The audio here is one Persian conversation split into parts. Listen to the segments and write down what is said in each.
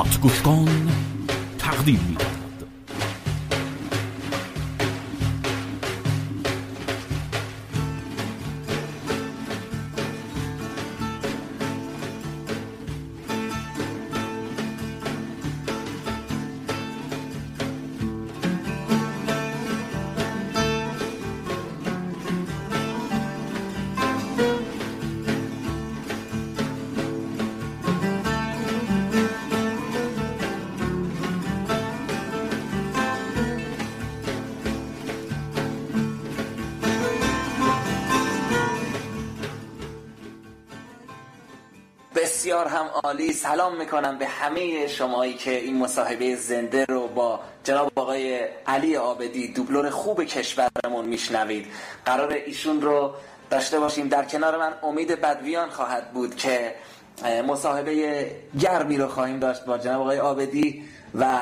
هات گوش کن تقدیم می عالی. سلام می‌کنم به همه شمایی که این مصاحبه زنده رو با جناب آقای علی آبدی دوبلور خوب کشورمون میشنوید. قرار ایشون رو داشته باشیم. در کنار من امید بدویان خواهد بود که مصاحبه گرمی رو خواهیم داشت با جناب آقای آبدی و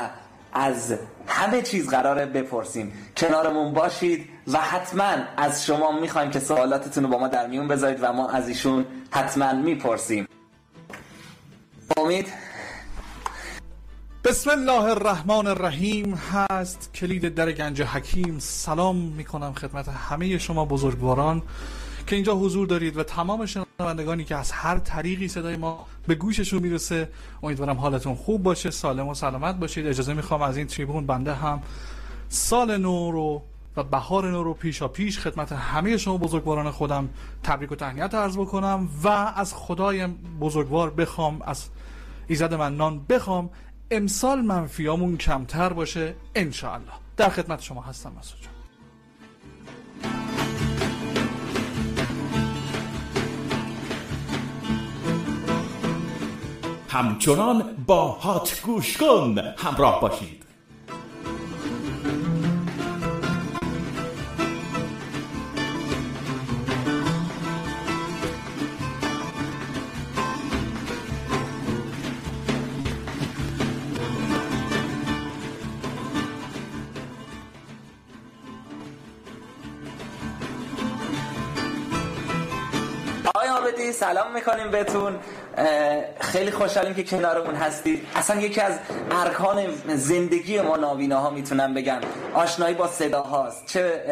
از همه چیز قراره بپرسیم. کنارمون باشید و حتما از شما می‌خوایم که سوالاتتون رو با ما در میون بذارید و ما از ایشون حتما می‌پرسیم. امید. بسم الله الرحمن الرحیم هست. کلید در گنج حکیم. سلام می‌کنم خدمت همه شما بزرگواران که اینجا حضور دارید و تمام شنوندگانی که از هر طریقی صدای ما به گوششون می‌رسه. امیدوارم حالتون خوب باشه سالم و سلامت باشید. اجازه می‌خوام از این تریبون بنده هم سال نو رو و بهار نو رو پیشا پیش خدمت همه شما بزرگواران خودم تبریک و تهنیت عرض بکنم و از خدای بزرگوار بخوام از ایزد منان بخوام. امسال منفیامون کمتر باشه انشاءالله. در خدمت شما هستم مسعود جان. همچنان با هات گوش کن. همراه باشید. آبدی سلام می‌کنیم بهتون. خیلی خوشحالیم که کنارمون هستید. اصلا یکی از ارکان زندگی ما نابیناها می‌تونم بگم. آشنایی با صدا هاست. چه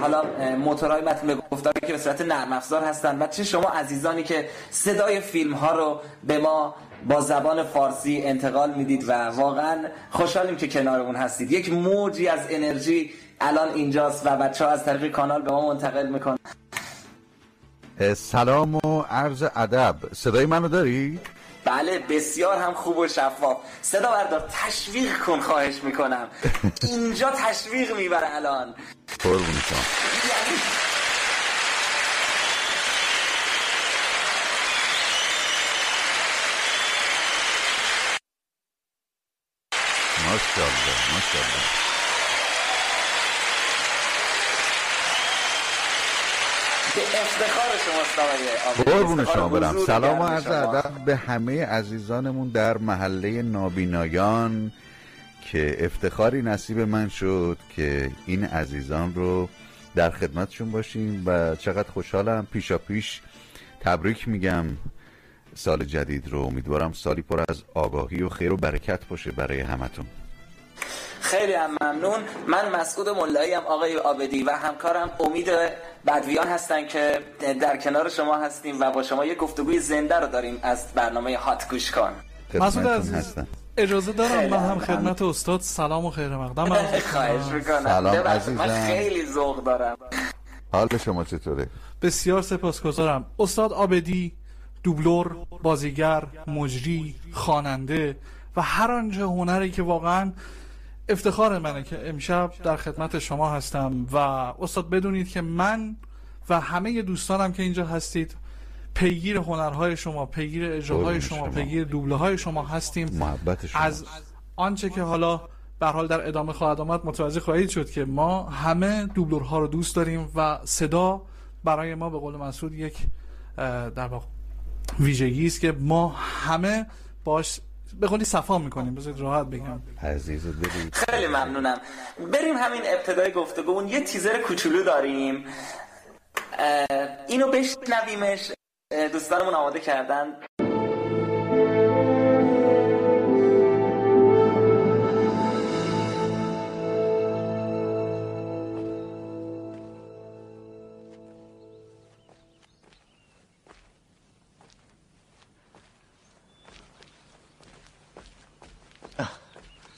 حالا موتورهای متن به گفتاری که به صورت نرم افزار هستن و چه شما عزیزانی که صدای فیلم ها رو به ما با زبان فارسی انتقال می‌دید و واقعا خوشحالیم که کنارمون هستید. یک موجی از انرژی الان اینجاست و بچه ها از طریق کانال به ما منتقل می‌کنن. سلام و عرض ادب. صدای منو داری؟ بله بسیار هم خوب و شفاف. صدا بردار تشویق کن خواهش می‌کنم. اینجا تشویق می‌بره الان. قربون شما. ماشاءالله ماشاءالله. به افتخار شماست آقای. قربون شما برم سلام و عرض. ادب به همه عزیزانمون در محله نابینایان که افتخاری نصیب من شد که این عزیزان رو در خدمتشون باشیم و چقدر خوشحالم پیشا پیش تبریک میگم سال جدید رو امیدوارم سالی پر از آگاهی و خیر و برکت باشه برای همتون خیلی هم ممنون من مسعود ملایی هم آقای آبدی و همکارم امید بدویان هستن که در کنار شما هستیم و با شما یک گفتگوی زنده رو داریم از برنامه هات گوش کن مسعود عزیز اجازه دارم من هم. خدمت استاد سلام و خیر مقدم خواهش کنم. می‌کنم سلام ببخشید، من عزیزم. خیلی ذوق دارم حال شما چطوره؟ بسیار سپاسگزارم استاد آبدی دوبلور بازیگر مجری خواننده و هر آنچه هنری که واقعا افتخار منه که امشب در خدمت شما هستم و استاد بدونید که من و همه دوستانم که اینجا هستید پیگیر هنرهای شما پیگیر اجراهای شما شما. پیگیر دوبله های شما هستیم محبت شما از آنچه که حالا به حال در ادامه خواهد آمد متوجه خواهید شد که ما همه دوبلورها رو دوست داریم و صدا برای ما به قول مسعود یک در واقع ویژگی است که ما همه باش به قولی صفا می‌کنیم. بذارید راحت بگم. عزیز دلی. خیلی ممنونم. بریم همین ابتدای گفتگو. اون یه تیزر کوچولو داریم. اینو بشنویمش. دوستانمون آماده کردن.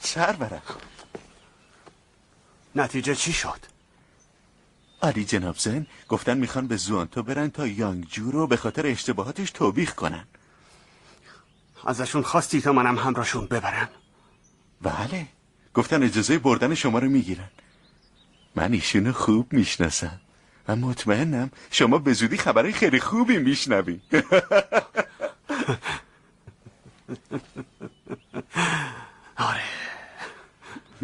سرورم نتیجه چی شد؟ علی جناب زن گفتن می‌خوان به زوانتو برن تا یانگجو رو به خاطر اشتباهاتش توبیخ کنن. ازشون خواستی تا منم همراهشون ببرم بله. گفتن اجازه بردن شما رو می‌گیرن. من ایشونو خوب می‌شناسم. و مطمئنم شما به زودی خبرهای خیلی خوبی میشنوی. آره.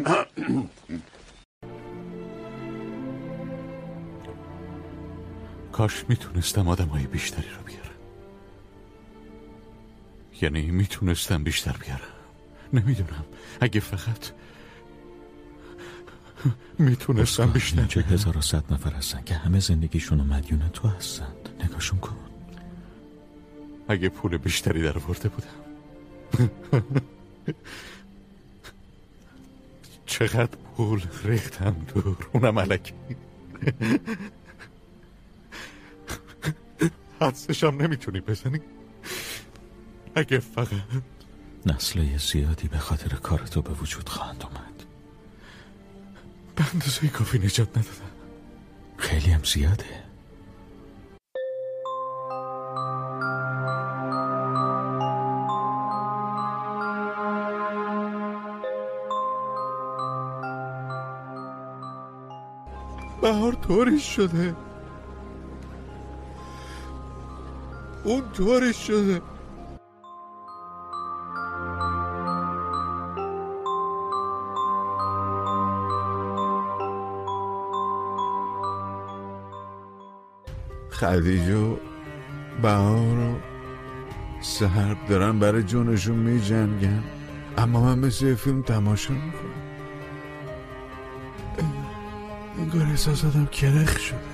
کاش می‌تونستم آدمای بیشتری رو بیارم. یعنی می‌تونستم بیشتر بیارم. نمی‌دونم. اگه فقط می‌تونستم بیشتر اینجا هزار و صد نفر هستن که همه زندگیشون و مدیون تو هستن. نگاهشون کن. اگه پول بیشتری در ورده بودم. چقدر پول ریختم دور اونم علکی حدسشم نمی‌تونی بزنی. اگه فقط نسلای زیادی به خاطر کار تو به وجود خواهند اومد. به اندازه کافی نجات ندادم. خیلی هم زیاده. بهار طوریش شده. اون طوریش شده. خدیجه و بهار و سهر دارن برای جونشون می جنگن اما من مثل فیلم تماشا می‌کنم. انگار احساساتم کرخ شده.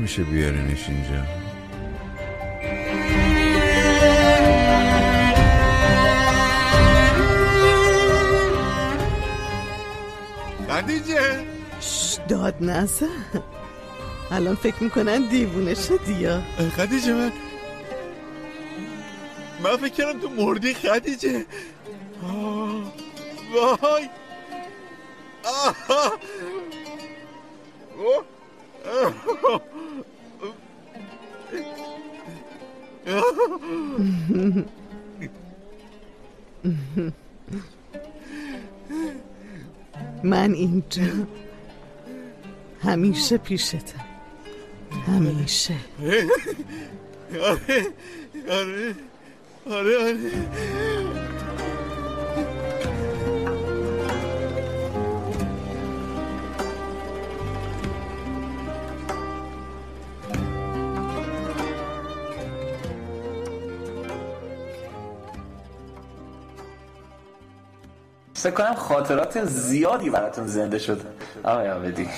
نمیشه بیارینش اینجا. خدیجه. داد نزن. الان فکر می‌کنن دیوونه شدی یا؟ خدیجه من من فکر کردم تو مردی خدیجه. آه، وای. آه. اینجا همیشه پیشتم همیشه. آره. آره. آره آره. فکر کنم خاطرات زیادی براتون زنده شد آقای آبدی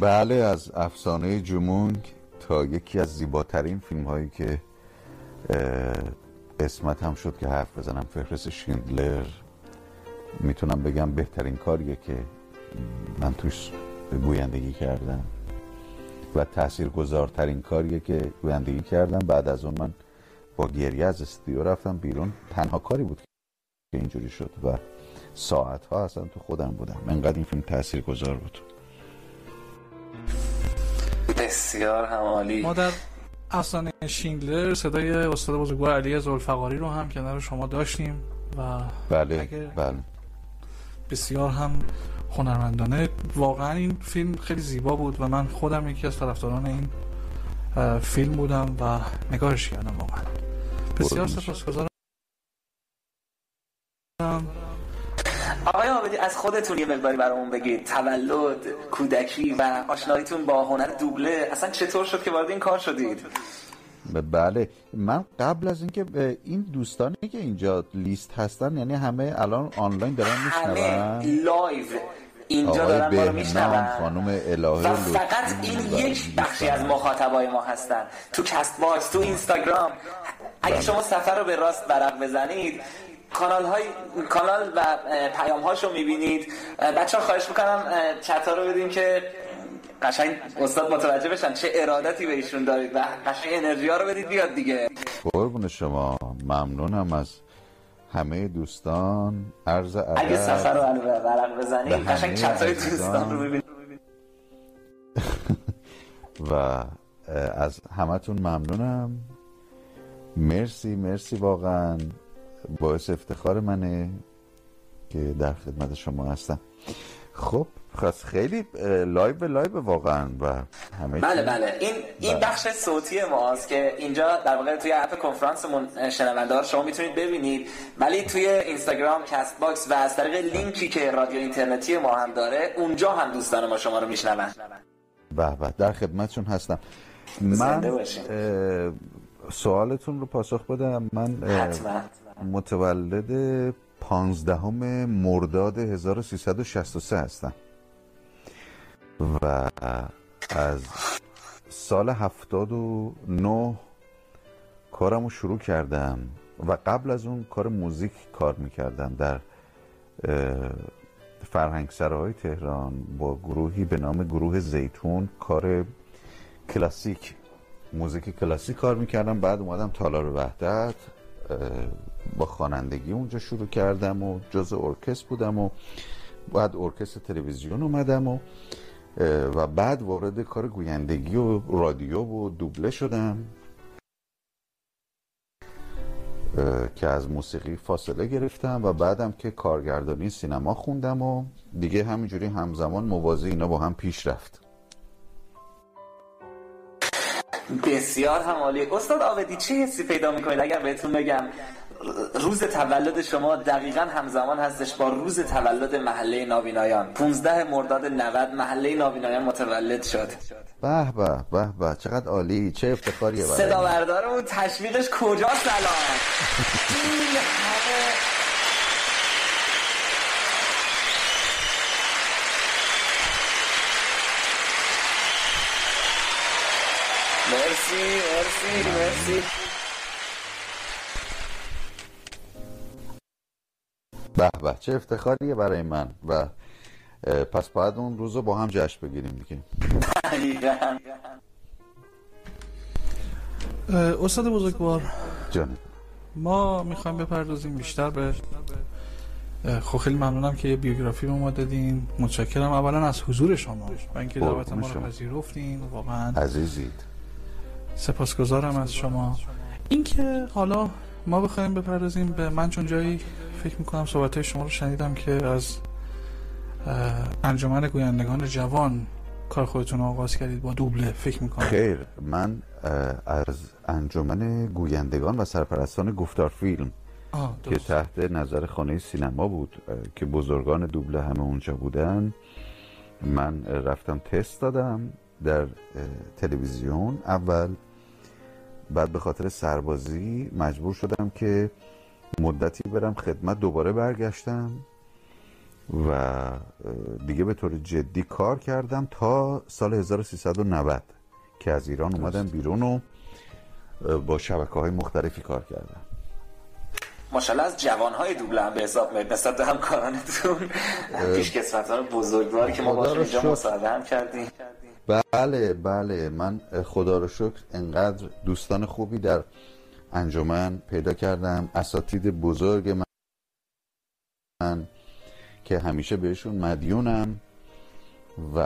بله از افسانه جمونگ تا یکی از زیباترین فیلم هایی که اسمت هم شد که حرف بزنم. فهرست شیندلر می‌تونم بگم بهترین کاریه که من توش گویندگی کردم. و تاثیرگذارترین کاریه که گویندگی کردم. بعد از اون من با گریه از استودیو رفتم بیرون. تنها کاری بود که اینجوری شد و ساعت ها اصلا تو خودم بودم. انقدر این فیلم تاثیرگذار بود. بسیار همالی ما در افسانه شیندلر صدای استاد بزرگوار علی زلفقاری رو هم کنار شما داشتیم و بله بله. بسیار هم هنرمندانه. واقعا این فیلم خیلی زیبا بود و من خودم یکی از طرفداران این فیلم بودم و نگاهش کردم واقعا. بسیار. سپاسگزارم. آقای عابدی از خودتون یه مقداری برامون بگید. تولد کودکی و آشناییتون با هنر دوبله. اصلا چطور شد که وارد این کار شدید؟ بله. من قبل از اینکه این دوستانی که اینجا لیست هستن یعنی همه الان آنلاین دارن میشنون. live اینجا آقای دارن ما خانم الهه و فقط این یک بخشی از. مخاطبای ما هستن. تو کست باکس تو اینستاگرام اگه شما صفحه رو به راست ورق بزنید کانال های کانال و پیام هاشو می‌بینید. بچه ها خواهش می‌کنم چت ها رو بدیم که قشنگ استاد متوجه بشن چه ارادتی به ایشون دارید و قشنگ انرژی ها رو بدید بیاد دیگه. قربون شما. ممنونم از همه دوستان. عرض اگه سفر رو ورق بزنید قشنگ چت های. دوستان رو ببینید و از همتون ممنونم. مرسی مرسی واقعا. باعث افتخار منه که در خدمت شما هستم. خب خواست خیلی لایو لایو واقعا و همه بله بله. این این بله. بخش صوتی ماست که اینجا در واقع توی app کنفرانسمون رو شما می‌تونید ببینید. ولی توی اینستاگرام Castbox و از طریق لینکی که رادیو اینترنتی ما هم داره اونجا هم دوستان ما شما رو میشنون. به به. در خدمتشون هستم. من سوالتون رو پاسخ بدم. من حتما. متولد پانزدهم مرداد 1363 هستم. و از سال 79 کارم رو شروع کردم و قبل از اون کار موزیک کار می‌کردم در اه، فرهنگسراهای تهران با گروهی به نام گروه زیتون کار کلاسیک موزیک کلاسیک کار می‌کردم. بعد اومدم تالار وحدت با خوانندگی اونجا شروع کردم و جز ارکستر بودم و بعد ارکستر تلویزیون اومدم و و بعد وارد کار گویندگی و رادیو و دوبله شدم که از موسیقی فاصله گرفتم و بعدم که کارگردانی سینما خوندم و دیگه همینجوری همزمان موازی اینا با هم پیش رفت. بسیار هم عالی استاد آبدی چه حسی پیدا می‌کنید؟ اگر بهتون بگم. روز تولد شما دقیقا همزمان هستش با روز تولد محله نابینایان. 15 مرداد 90 محله نابینایان متولد شد. به به به به چقدر عالی چه افتخاریه برای صدا. بردارمون تشویقش کجاست الان این همه مرسی مرسی مرسی. به به. چه افتخاریه برای من. و پس باید اون روز رو با هم جشن بگیریم دیگه. استاد بزرگوار. جانم ما می‌خوایم بپردازیم بیشتر به خب خیلی ممنونم که یه بیوگرافی به ما دادین. متشکرم. اولا از حضور شما. و اینکه دعوت ما رو. پذیرفتین. واقعا عزیزید. سپاسگزارم از شما. اینکه حالا ما بخوایم بپردازیم به من چون جایی فکر می‌کنم صحبت های شما رو شنیدم که از انجمن گویندگان جوان کار خودتون رو آغاز کردید با دوبله فکر می‌کنم. خیر من از انجمن گویندگان و سرپرستان گفتار فیلم که. تحت نظر خانه سینما بود که بزرگان دوبله همه اونجا بودن. من رفتم تست دادم در تلویزیون. اول بعد به خاطر سربازی مجبور شدم که مدتی برم خدمت دوباره برگشتم و دیگه به طور جدی کار کردم تا سال 1390 که از ایران اومدم بیرون و با شبکه های مختلفی کار کردم. ماشاءالله از جوانهای دوبله هم به حساب میاد نسبت به همکارانتون. پیشکسوتان بزرگواری که ما باشون اینجا. مصاحبه هم کردیم. بله بله. من خدا رو شکر انقدر دوستان خوبی در انجمن پیدا کردم. اساتید بزرگ من که همیشه بهشون مدیونم و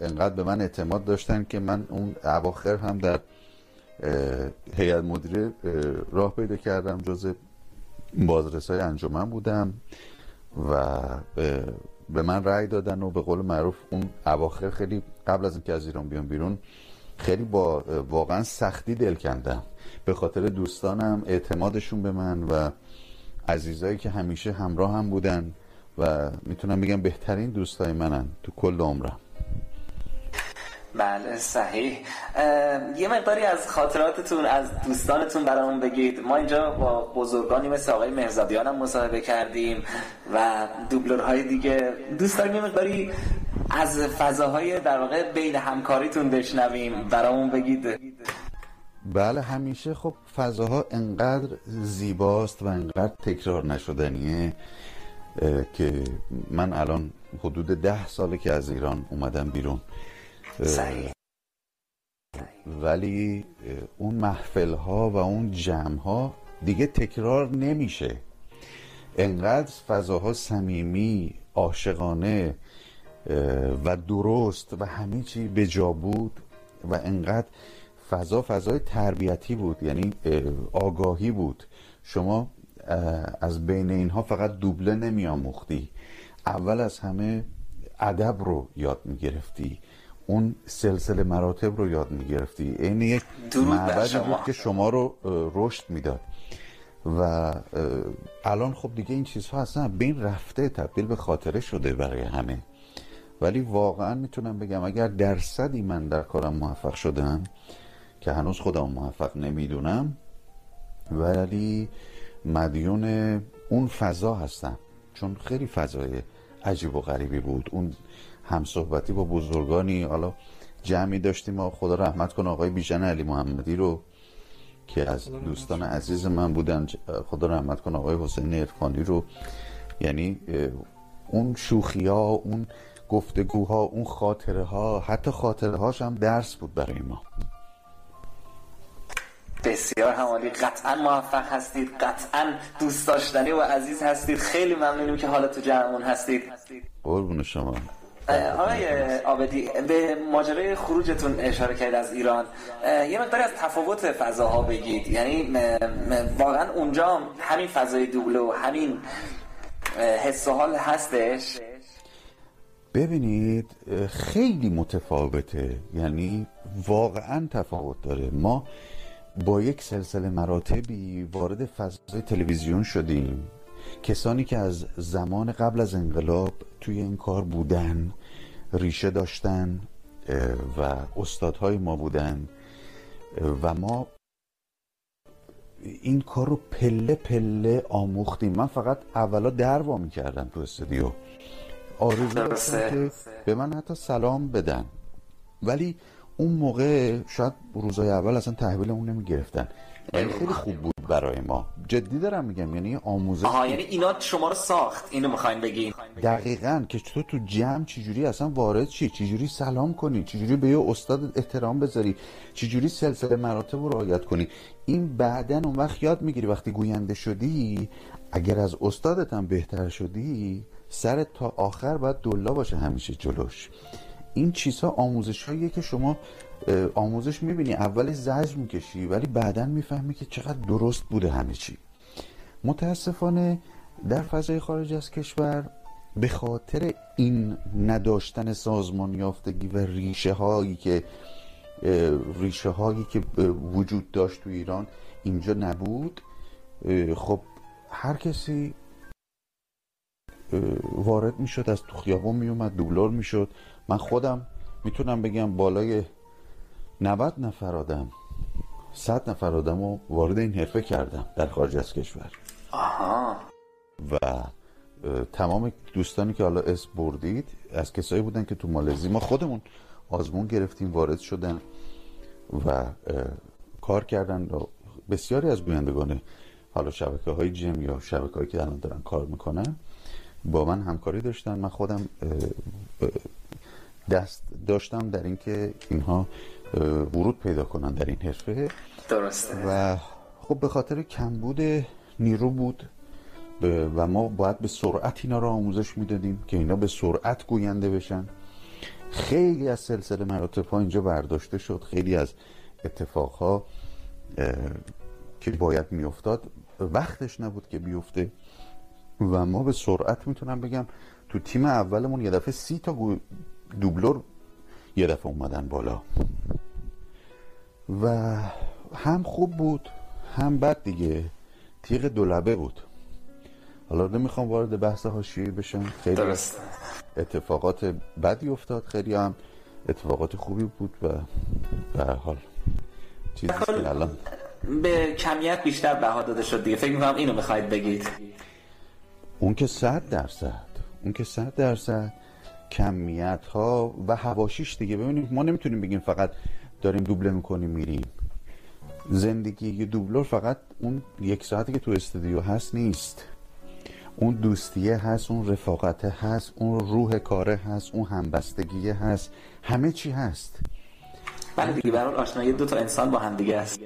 انقدر به من اعتماد داشتن که من اون اواخر هم در هیئت مدیره اه، راه پیدا کردم. جز بازرسای انجمن بودم و به من رأی دادن و به قول معروف اون اواخر خیلی قبل از اینکه از ایران بیام بیرون خیلی با واقعا سختی دل کندم به خاطر دوستانم اعتمادشون به من و عزیزایی که همیشه همراه هم بودن و می‌تونم بگم بهترین دوستای منن تو کل عمرم. بله صحیح. یه مقداری از خاطراتتون از دوستانتون برامون بگید. ما اینجا با بزرگانی مثل آقای مهرزادیان هم مصاحبه کردیم و دوبلورهای دیگه دوست داریم یه مقداری از فضاهای در واقع بین همکاریتون بشنویم. برامون بگید. بله همیشه خب فضاها انقدر زیباست و انقدر تکرار نشدنیه که من الان حدود ده ساله که از ایران اومدم بیرون. ولی اون محفل ها و اون جمع ها دیگه تکرار نمیشه. انقدر فضاها صمیمی عاشقانه و درست و همه چی به جا بود و انقدر فضا فضای تربیتی بود یعنی اه، آگاهی بود. شما از بین اینها فقط دوبله نمی آموختی اول از همه ادب رو یاد می گرفتی اون سلسله مراتب رو یاد می گرفتی این یک معبدی. بود که شما رو رشد می‌داد. و الان خب دیگه این چیزها اصلا بین رفته تبدیل به خاطره شده برای همه. ولی واقعا می‌تونم بگم اگر درصدی من در کارم موفق شدم که هنوز خودم موفق نمی‌دونم ولی مدیون اون فضا هستم. چون خیلی فضای عجیب و غریبی بود. اون همصحبتی با بزرگانی. حالا جمعی داشتیم و خدا رحمت کنه آقای بیژن علی محمدی رو که از دوستان عزیز من بودن. خدا رحمت کنه آقای حسین ارفانی رو. یعنی اون شوخی ها اون گفتگوها اون خاطره ها حتی خاطره هاش هم درس بود برای ما. بسیار همالی قطعا موفق هستید. قطعا دوست داشتنی و عزیز هستید. خیلی ممنونیم که حالا تو جمعمون هستید. قربون شما. آقای آبدی به ماجرای خروجتون اشاره کرد از ایران. یه مقداری از تفاوت فضاها بگید. یعنی واقعا اونجا هم همین فضای دوبله و همین حس و حال هستش. ببینید خیلی متفاوته. یعنی واقعا تفاوت داره. ما با یک سلسله مراتبی وارد فضای تلویزیون شدیم. کسانی که از زمان قبل از انقلاب توی این کار بودن ریشه داشتن و استادهای ما بودن و ما این کار رو پله پله آموختیم. من فقط اولا در وا می‌کردم تو استودیو. آرزو داشتم. که به من حتی سلام بدن. ولی اون موقع شاید روزای اول اصلا نمی گرفتن یعنی خیلی خوب بود برای ما. جدی دارم میگم یعنی آموزش آها یعنی اینا شما رو ساخت اینو می‌خواین بگین. دقیقا که تو تو جمع چجوری اصلا وارد چی چجوری سلام کنی؟ چجوری به یه استاد احترام بذاری؟ چجوری سلسله مراتب رو رعایت کنی؟ این بعدا اون وقت یاد می‌گیری وقتی گوینده شدی اگر از استادت هم بهتر شدی سرت تا آخر باید دلا باشه همیشه جلوش. این چیزها آموزش هاییه که شما آموزش می‌بینی اولش زجر می‌کشی ولی بعدا می‌فهمی که چقدر درست بوده همه چی. متاسفانه در فضای خارج از کشور به خاطر این نداشتن سازمان یافتگی و ریشه هایی که ریشه هایی که وجود داشت تو ایران اینجا نبود خب هر کسی وارد می‌شد از تو خیابون میومد دولار می‌شد. من خودم می‌تونم بگم بالای 90 نفر آدم. 100 نفر آدم رو وارد این حرفه کردم در خارج از کشور. آها. و تمام دوستانی که حالا اسم بردید از کسایی بودن که تو مالزی ما خودمون آزمون گرفتیم وارد شدن و کار کردن. و بسیاری از گویندگان حالا شبکه های جم یا شبکه هایی که الان دارن کار می‌کنن با من همکاری داشتن. من خودم دست داشتم در اینکه اینها ورود پیدا کنن در این حرفه. درسته. و خب به خاطر کمبود نیرو بود. و ما باید به سرعت اینا رو آموزش می‌دادیم که اینا به سرعت گوینده بشن. خیلی از سلسله مراتب ها اینجا برداشته شد. خیلی از اتفاق ها که باید میافتاد. وقتش نبود که بیفته. و ما به سرعت می‌تونم بگم تو تیم اولمون یه دفعه سی تا دوبلور یه دفعه اومدن بالا. و هم خوب بود هم بد دیگه. تیغ دولبه بود. حالا نمی‌خوام وارد بحث حاشیه‌ای بشم. خیلی درسته. اتفاقات بدی افتاد خیلی هم. اتفاقات خوبی بود و به حال چیزی که الان به کمیت بیشتر بها داده شد دیگه. فکر می‌کنم اینو می‌خواید بگید. اون که صد درصد اون که صد درصد کمیت ها و هواشیش دیگه. ببینیم ما نمی‌تونیم بگیم فقط داریم دوبله می‌کنیم میریم. زندگی یه دوبلور فقط اون یک ساعتی که تو استودیو هست نیست. اون دوستیه هست اون رفاقته هست اون روح کاره هست اون همبستگیه هست. همه چی هست. بله دیگه برای آشنایی دو تا انسان با هم دیگه است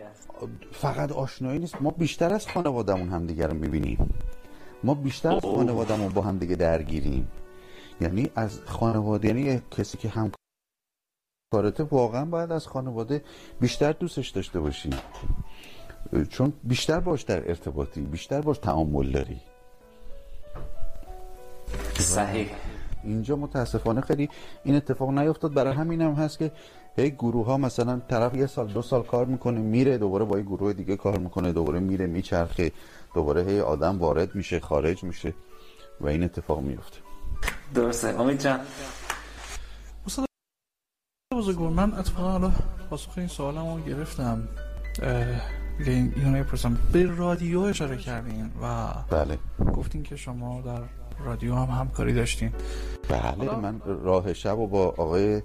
فقط آشنایی نیست. ما بیشتر از خانوادمون هم دیگه رو می‌بینیم. ما بیشتر از خانوادمون با هم دیگه درگیریم. یعنی از خانواده یعنی کسی که هم کارته واقعا باید از خانواده بیشتر دوستش داشته باشی. چون بیشتر باش در ارتباطی بیشتر باش تعامل داری. صحیح. اینجا متاسفانه خیلی این اتفاق نیفتاد. برای همین هم هست که هی گروه ها مثلا طرف یه سال دو سال کار می‌کنه میره دوباره با یه گروه دیگه کار می‌کنه دوباره میره میچرخه دوباره هی آدم وارد میشه خارج میشه و این اتفاق میفته درسته. امید جان. بزرگوار من اتفاقا حالا پاسخ این سوالمو گرفتم. دیگه این اینو نپرسم به رادیو اشاره کردین و بله. گفتین که شما در رادیو هم همکاری داشتین. بله من راه شب و با آقای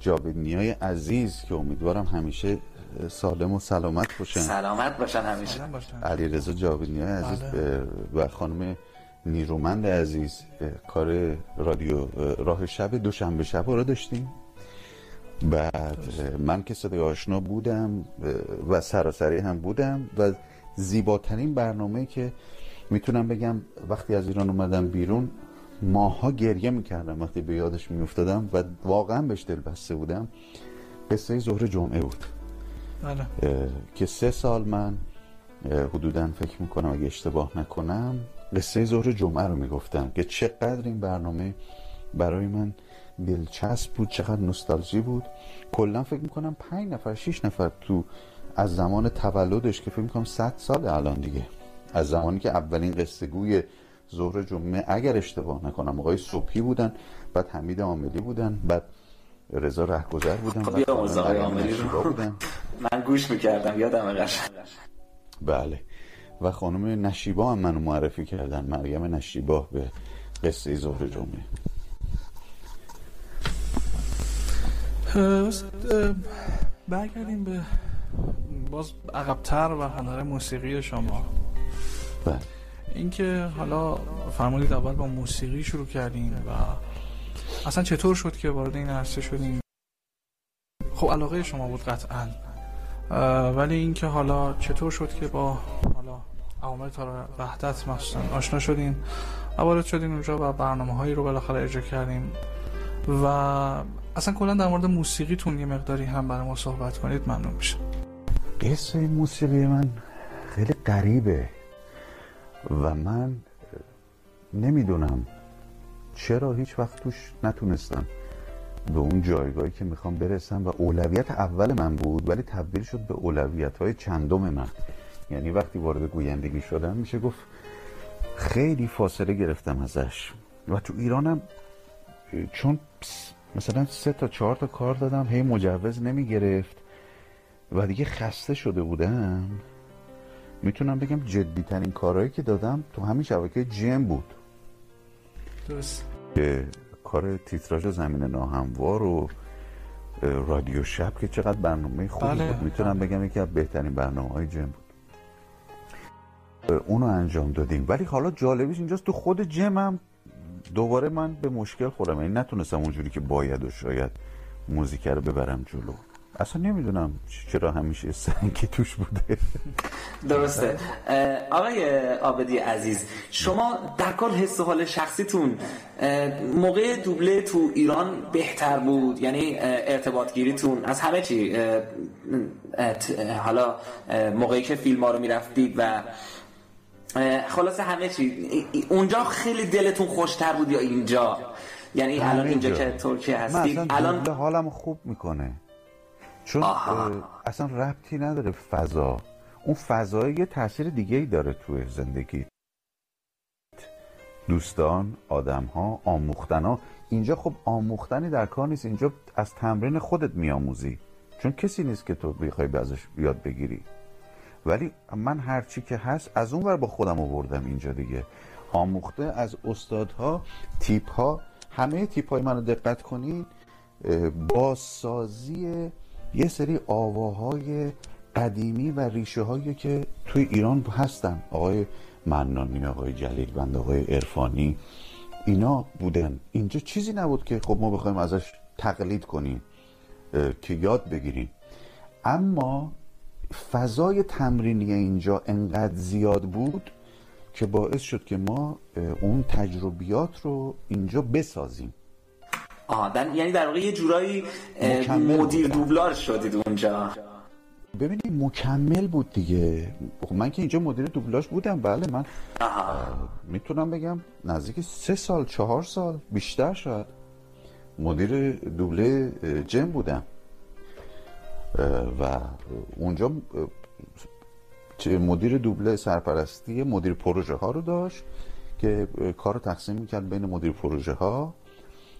جاویدنیای عزیز که امیدوارم همیشه سالم و سلامت باشن. سلامت باشن همیشه. علی رضا جاویدنیای عزیز و خانم نیرومند عزیز کار رادیو راه شب دوشنبه شب رو داشتیم. بعد من که صدای آشنا بودم و سراسری هم بودم و زیباترین برنامه که می‌تونم بگم وقتی از ایران اومدم بیرون ماها گریه می‌کردم وقتی به یادش میافتادم و واقعا بهش دل بسته بودم. قصه ظهر جمعه بود. بله. که سه سال من حدودا فکر می‌کنم اگه اشتباه نکنم قصه ظهر جمعه رو می‌گفتم که چقدر این برنامه برای من دلچسب بود چقدر نوستالژی بود. کلا فکر می‌کنم پنج نفر شیش نفر تو از زمان تولدش که فکر می‌کنم صد سال الان دیگه. از زمانی که اولین قصه گوی ظهر جمعه اگر اشتباه نکنم آقای صبحی بودن بعد حمید عاملی بودن بعد رضا رهگذر بودن خب آقای عاملی بودن. من گوش می‌کردم یادم قشنگ. بله. و خانم نشیبا هم منو معرفی کردن مریم نشیبا به قصه ظهر جمعه. برگردیم به باز عقبتر و هنر موسیقی شما. بله. اینکه حالا فرمودید اول با موسیقی شروع کردین و اصلا چطور شد که وارد این عرصه شدین خب علاقه شما بود قطعا. ولی اینکه حالا چطور شد که با حالا عوامل تا وحدت مخصوصا آشنا شدین و شدین اونجا و برنامه هایی رو بالاخره اجرا کردیم و اصلا کلا در مورد موسیقیتون یه مقداری هم برای ما صحبت کنید ممنون میشه قصه موسیقی من خیلی غریبه و من نمی‌دونم چرا هیچ وقت توش نتونستم به اون جایگاهی که می‌خوام برسم و اولویت اول من بود ولی تبدیل شد به اولویت های چندم من. یعنی وقتی وارد گویندگی شدم میشه گفت خیلی فاصله گرفتم ازش. و تو ایرانم چون مثلا سه تا چهار تا کار دادم هی مجوز نمی گرفت و دیگه خسته شده بودم. می‌تونم بگم جدی ترین کارهایی که دادم تو همین شبکه جیم بود. درست. که کار تیتراژ زمین ناهموار و رادیو شب که چقدر برنامه خوبی بله. بود. می‌تونم بگم یکی از بهترین برنامه های جم بود. اونو انجام دادیم. ولی حالا جالبیش اینجاست تو خود جمم دوباره من به مشکل خوردم یعنی نتونستم اونجوری که باید و شاید موزیک رو ببرم جلو. اصلا نمی‌دونم چرا همیشه سنگی توش بوده. درسته. آقای آبدی عزیز شما در کل حس و حال شخصیتون موقع دوبله تو ایران بهتر بود؟ یعنی ارتباط گیریتون از همه چی؟ حالا موقعی که فیلم ها رو می‌رفتید و خلاصه همه چی. اونجا خیلی دلتون خوشتر بود یا اینجا؟ یعنی الان اینجا که ترکیه هستید الان حالم خوب می‌کنه. چون اصلا ربطی نداره فضا. اون فضا یه تاثیر دیگه ای داره توی زندگی. دوستان آدم ها آموختن ها اینجا خب آموختنی در کار نیست. اینجا از تمرین خودت میآموزی. چون کسی نیست که تو بخوای ازش یاد بگیری. ولی من هرچی که هست از اون ور با خودم آوردم اینجا دیگه. آموخته از استادها تیپ ها همه تیپ های منو دقت کنید با سازی یه سری آواهای قدیمی و ریشه هایی که توی ایران هستن. آقای منانی آقای جلیل بند آقای عرفانی اینا بودن. اینجا چیزی نبود که خب ما بخوایم ازش تقلید کنیم که یاد بگیریم. اما فضای تمرینی اینجا انقدر زیاد بود که باعث شد که ما اون تجربیات رو اینجا بسازیم. آه در... یعنی در واقع یه جورایی مدیر دوبلار شدید اونجا. ببینید مکمل بود دیگه. خب من که اینجا مدیر دوبلاژ بودم بله من می‌تونم بگم نزدیک سه سال چهار سال بیشتر شاید مدیر دوبله جم بودم. و اونجا مدیر دوبله سرپرستی مدیر پروژه ها رو داشت که کار رو تقسیم می‌کرد بین مدیر پروژه ها.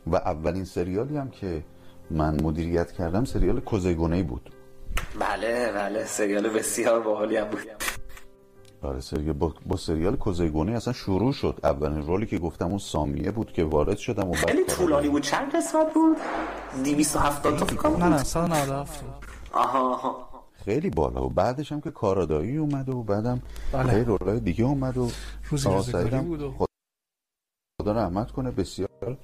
و اولین سریالی هم که من مدیریت کردم سریال کوزگونه بود. بله بله سریال بسیار باحالی هم بود. آره سریال با, با سریال کوزگونه اصلا شروع شد. اولین رولی که گفتم اون سامیه بود که وارد شدم و خیلی طولانی بود. چند قسمت بود؟ 270 تا فکر نه نه 197 آها. آها خیلی بالا. و بعدش هم که کارادایی اومد و بعدم بله. خیلی رولای دیگه اومد و روزی روزگاری بود و خدا رحمت کنه بسیار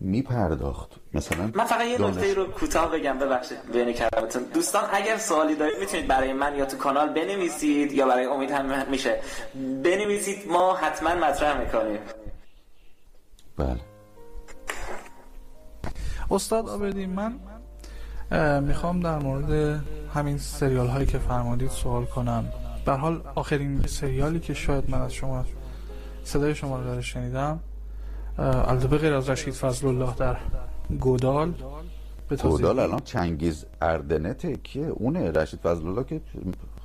میپرداخت. مثلا من فقط یه. نکته رو کوتاه بگم ببخشید بین کلامتون دوستان اگر سوالی دارید می‌تونید برای من یا تو کانال بنویسید یا برای امید هم میشه. بنویسید ما حتما مطرح می‌کنیم. بله. استاد آبدی من می‌خوام در مورد همین سریال هایی که فرمودید سوال کنم. به حال آخرین سریالی که شاید من از شما صدای شما رو داره شنیدم البته غیر از رشید فضل الله در گودال. به گودال الان چنگیز اردنته کیه؟ اونه رشید فضل الله که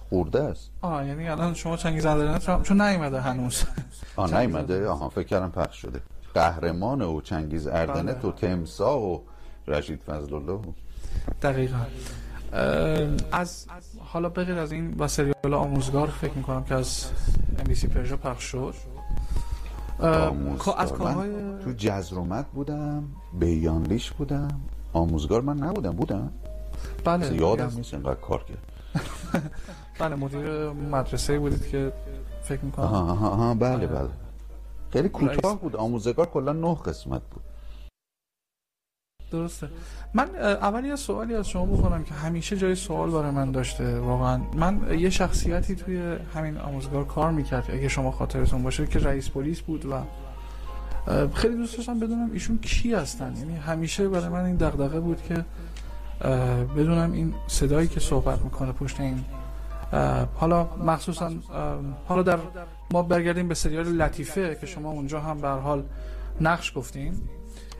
خورده است. آه یعنی الان شما چنگیز اردنت چون نیومده هنوز. آه نیومده. آها فکر کردم پخش شده. قهرمان و چنگیز اردنت و تمسا و رشید فضل الله دقیقا. از حالا بغیر از این و سریال آموزگار فکر می‌کنم که از سی پرژا پخش شد. از کارهای تو جزرومت بودم بیانلیش بودم. آموزگار من نبودم بودم. بله یادم نیست اینقدر کار کرد. بله مدیر مدرسه بودید که فکر می‌کنم. آها آها, آها بله بله. خیلی کوتاه بود. آموزگار کلا نه قسمت بود. درسته. من اول یه سوالی از شما بکنم که همیشه جای سوال برای من داشته واقعا. من یه شخصیتی توی همین آموزگار کار می‌کرد اگه شما خاطرتون باشه که رئیس پلیس بود و خیلی دوست داشتم بدونم ایشون کی هستن. یعنی همیشه برای من این دغدغه بود که بدونم این صدایی که صحبت می‌کنه پشت این حالا مخصوصا حالا در ما برگردیم به سریال لطیفه که شما اونجا هم به حال نقش گفتین.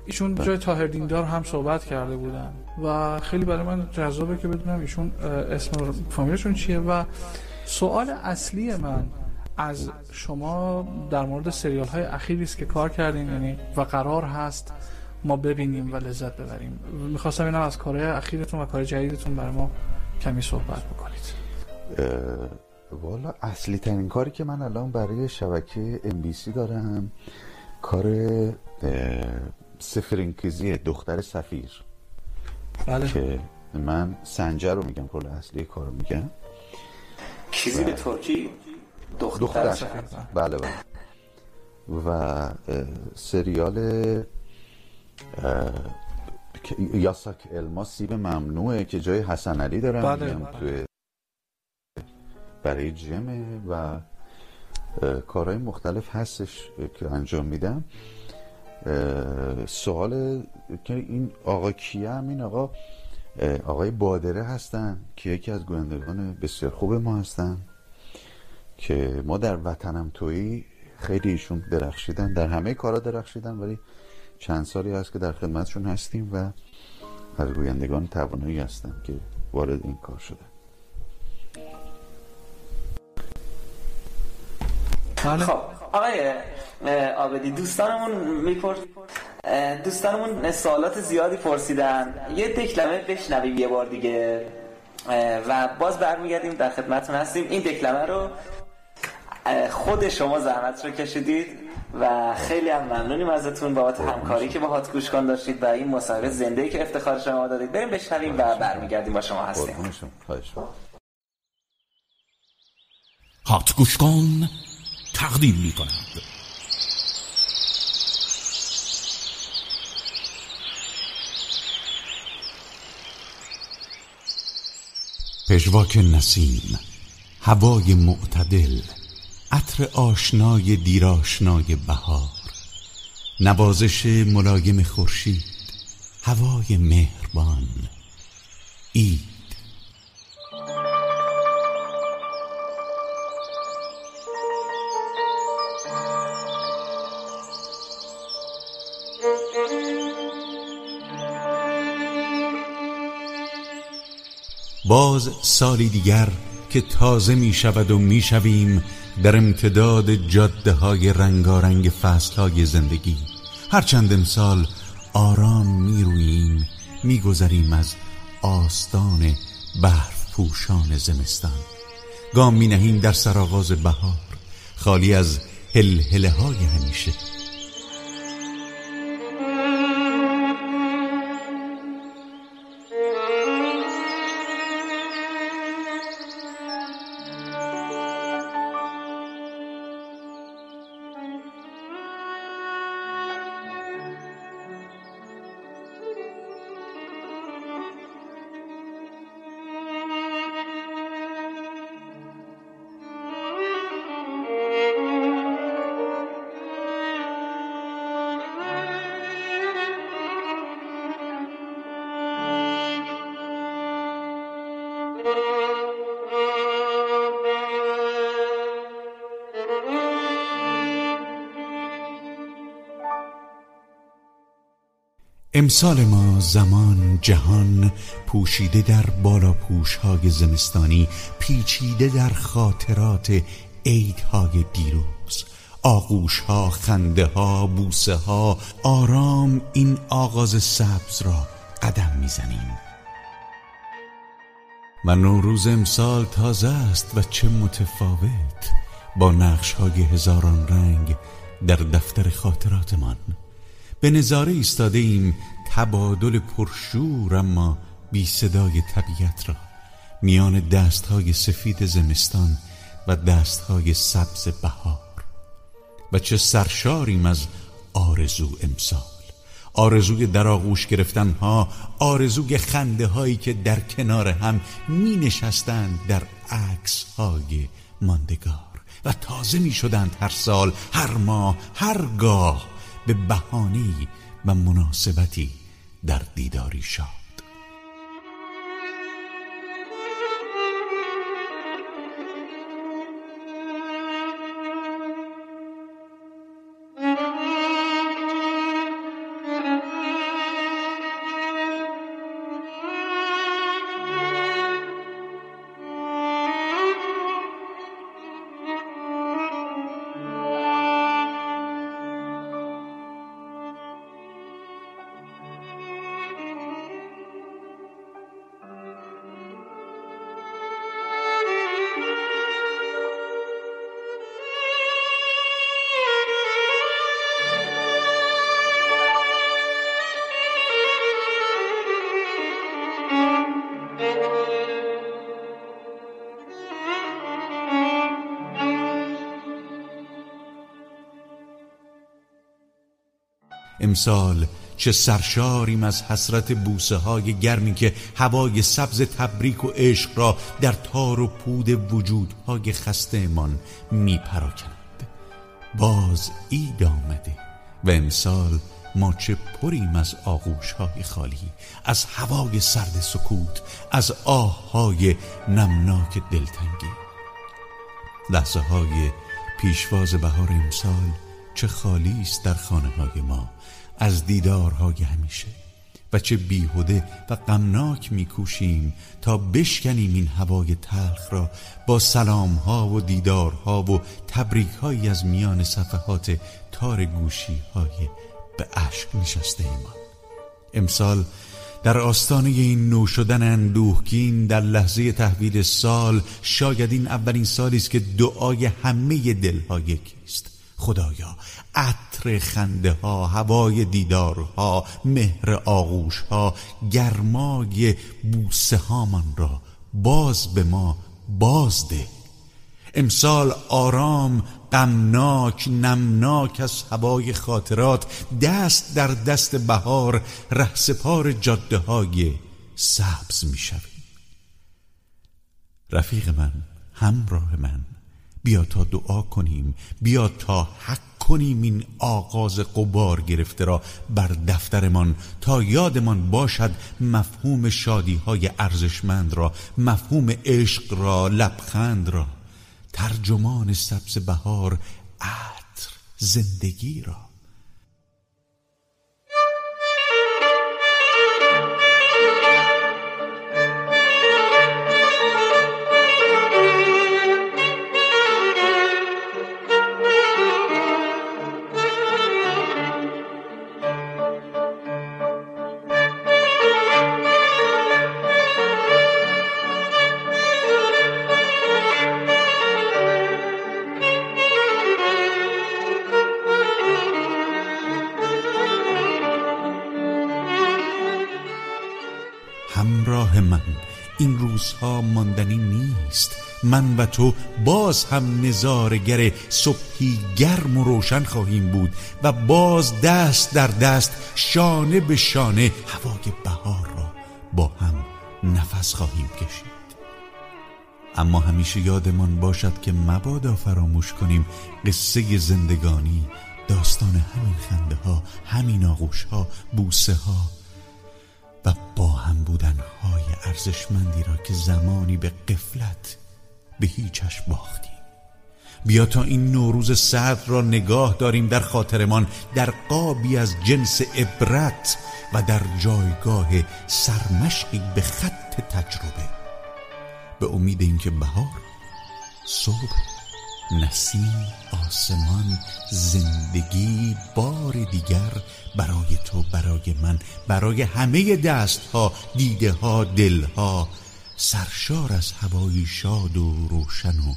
ایشون جای تاهر دیندار هم صحبت کرده بودن و خیلی برای من جذابه که بدونم ایشون اسم فامیلشون چیه و سوال اصلی من از شما در مورد سریال های اخیری است که کار کردین یعنی و قرار هست ما ببینیم و لذت ببریم. می‌خواستم اینم از کارهای اخیرتون و کار جدیدتون برای ما کمی صحبت بکنید. والا اصلی ترین کاری که من الان برای شبکه ام بی سی دارم کار سفرینکیزی دختر سفیر. بله. که من سنجر رو میگم رول اصلی کار رو میگم. کیزی به ترکی؟ دختر, دختر. سفیر. بله بله. و سریال یاساک الما سیب ممنوعه که جای حسن علی دارم. بله. توی برای جمه و کارهای مختلف هستش که انجام میدم. سوال که این آقا کیه هم این آقا آقای بادره هستن که یکی از گویندگان بسیار خوب ما هستن که ما در وطنم تویی خیلی ایشون درخشیدن در همه کارا درخشیدن ولی چند سالی هست که در خدمتشون هستیم و از گویندگان توانایی هستن که وارد این کار شده. خب. آقای آبدی دوستانمون میپرس دوستانمون سوالات زیادی پرسیدن. یه دکلمه بشنویم یه بار دیگه. و باز برمیگردیم در خدمتون هستیم. این دکلمه رو خود شما زحمت رو کشیدید و خیلی هم ممنونیم ازتون بابت همکاری که با هات گوش کن داشتید و این مصاحبه زنده که افتخار شما دادید. بریم بشنویم و برمیگردیم با شما هستیم. هات گوش کن. تقدیم می کند پژواک نسیم هوای معتدل عطر آشنای دیراشنای بهار نوازش ملایم خورشید هوای مهربان. باز سالی دیگر که تازه می شود و می شویم در امتداد جاده های رنگارنگ فصل های زندگی. هرچند امسال آرام می رویم می گذریم از آستان برف پوشان زمستان. گام می نهیم در سرآغاز بهار خالی از هلهله های همیشه. امسال ما زمان جهان پوشیده در بالا های زمستانی پیچیده در خاطرات عیدهای دیروز. آغوش ها خنده ها بوسه ها آرام این آغاز سبز را قدم می‌زنیم. و نوروز امسال تازه است و چه متفاوت. با نقش های هزاران رنگ در دفتر خاطراتمان. به نظاره ایستاده ایم تبادل پرشور اما بی صدای طبیعت را. میان دستهای سفید زمستان و دستهای سبز بهار. و چه سرشاریم از آرزو امسال. آرزوی در آغوش گرفتن ها آرزوی خنده هایی که در کنار هم می نشستند در عکس های ماندگار. و تازه می شدند هر سال هر ماه هر گاه به بهانی و مناسبتی در دیداری شاد امسال چه سرشاریم از حسرت بوسه های گرمی که هوای سبز تبریک و عشق را در تار و پود وجودهای خسته من می پراکند باز اید آمده و امسال ما چه پریم از آغوش های خالی از هوای سرد سکوت از آه های نمناک دلتنگی. لحظه های پیشواز بهار امسال چه خالی است در خانه های ما. از دیدارهای همیشه و چه بیهوده و غمناک میکوشیم تا بشکنیم این هوای تلخ را با سلامها و دیدارها و تبریکهایی از میان صفحات تار گوشی های به اشک نشسته ایمان. امسال در آستانه این نو شدن اندوهگین در لحظه تحویل سال شاید این اولین سالی است که دعای همه دلها یکیست خدایا عطر خنده ها هوای دیدارها مهر آغوش ها گرمای بوسه هامان را باز به ما بازده. امسال آرام غمناک نمناک از هوای خاطرات دست در دست بهار رهسپار جاده های سبز می شویم رفیق من همراه من بیا تا دعا کنیم بیا تا حق کنیم این آغاز قبار گرفته را بر دفترمان تا یادمان باشد مفهوم شادی های ارزشمند را مفهوم عشق را لبخند را ترجمان سبز بهار عطر زندگی را. من و تو باز هم نظارگر صبحی گرم و روشن خواهیم بود و باز دست در دست شانه به شانه هوای بهار را با هم نفس خواهیم کشید. اما همیشه یادمان باشد که مبادا فراموش کنیم قصه زندگانی داستان همین خنده ها همین آغوش ها بوسه ها و با هم بودن های ارزشمندی را که زمانی به قفلت به هیچش باختیم. بیا تا این نوروز سرد را نگاه داریم در خاطرمان در قابی از جنس عبرت و در جایگاه سرمشقی به خط تجربه. به امید اینکه بهار صبح نسیم آسمان زندگی بار دیگر برای تو برای من برای همه دست ها دیده ها دل ها سرشار از هوایی شاد و روشن و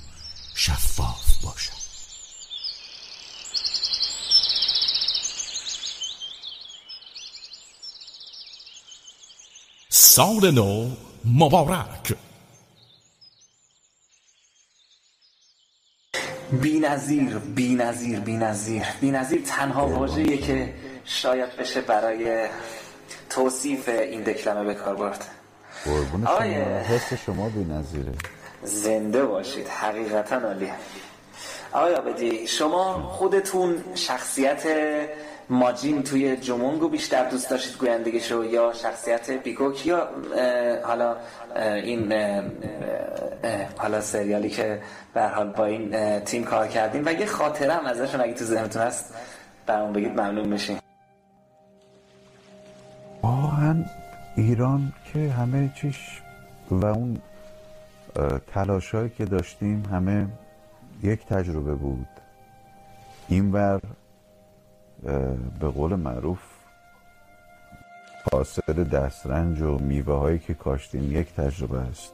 شفاف باشد. سال نو مبارک. بی نظیر بی نظیر بی نظیر. بی نظیر تنها واژه‌ایه که شاید بشه برای توصیف این دکلمه به کار برد. قربون شما حس شما بی نظیره زنده باشید حقیقتا عالی. آقای آبدی شما خودتون شخصیت ماجین توی جمونگو بیشتر دوست داشتید گویندگیشو یا شخصیت بیکوک یا اه، حالا اه، این اه، حالا سریالی که به حال با این تیم کار کردیم و یه خاطره هم ازشون اگه تو ذهنتون هست برامون بگید ممنون میشیم. واقعا ایران که همه چیش و اون تلاشایی که داشتیم همه یک تجربه بود. این بر به قول معروف حاصل دسترنج و میوه هایی که کاشتیم یک تجربه است.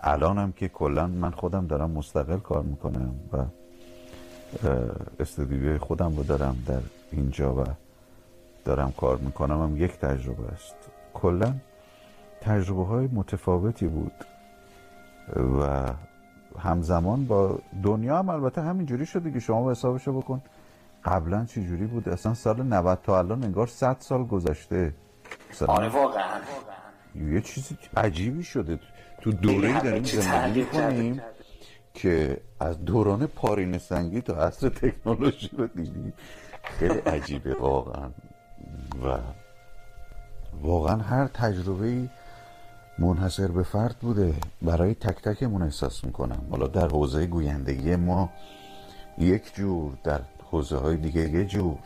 الان هم که کلا من خودم دارم مستقل کار می‌کنم و استودیوی خودم رو دارم در اینجا و دارم کار می‌کنم هم یک تجربه است. کلا تجربه های متفاوتی بود. و همزمان با دنیا هم البته همینجوری شده که شما به حسابشو بکن. قبلا چی جوری بود؟ اصلا سال 90 تا الان انگار 100 سال گذشته. آره واقعا. یه چیزی عجیبی شده. تو دوره داریم زندگی. کنیم که از دوران پارین سنگی تا عصر تکنولوژی رو دیدیم. خیلی عجیبه واقعا. و واقعا هر تجربه منحصر به فرد بوده. برای تک تکمون احساس می‌کنم. حالا در حوزه گویندگی ما یک جور در حوزه های دیگه یه جور.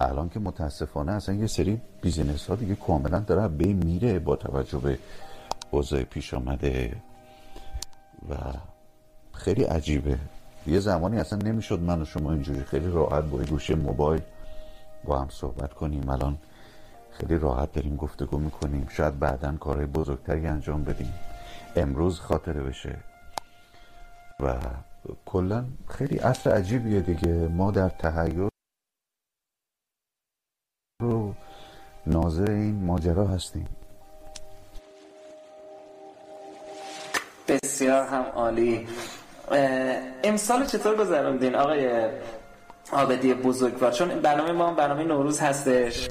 الان که متاسفانه اصلا یه سری بیزینس ها دیگه کاملا داره به میره با توجه به اوضاع پیش آمده و خیلی عجیبه. یه زمانی اصلا نمی‌شد من و شما اینجوری خیلی راحت با گوشه موبایل با هم صحبت کنیم. الان خیلی راحت داریم گفتگو می‌کنیم. شاید بعدا کارهای بزرگتری انجام بدیم. امروز خاطره بشه. و کلا خیلی اصل عجیبیه دیگه. ما در تحیر رو ناظر این ماجرا هستیم. بسیار هم عالی. امسال چطور گذروندین آقای آبدی بزرگوار؟ چون برنامه ما هم برنامه نوروز هستش.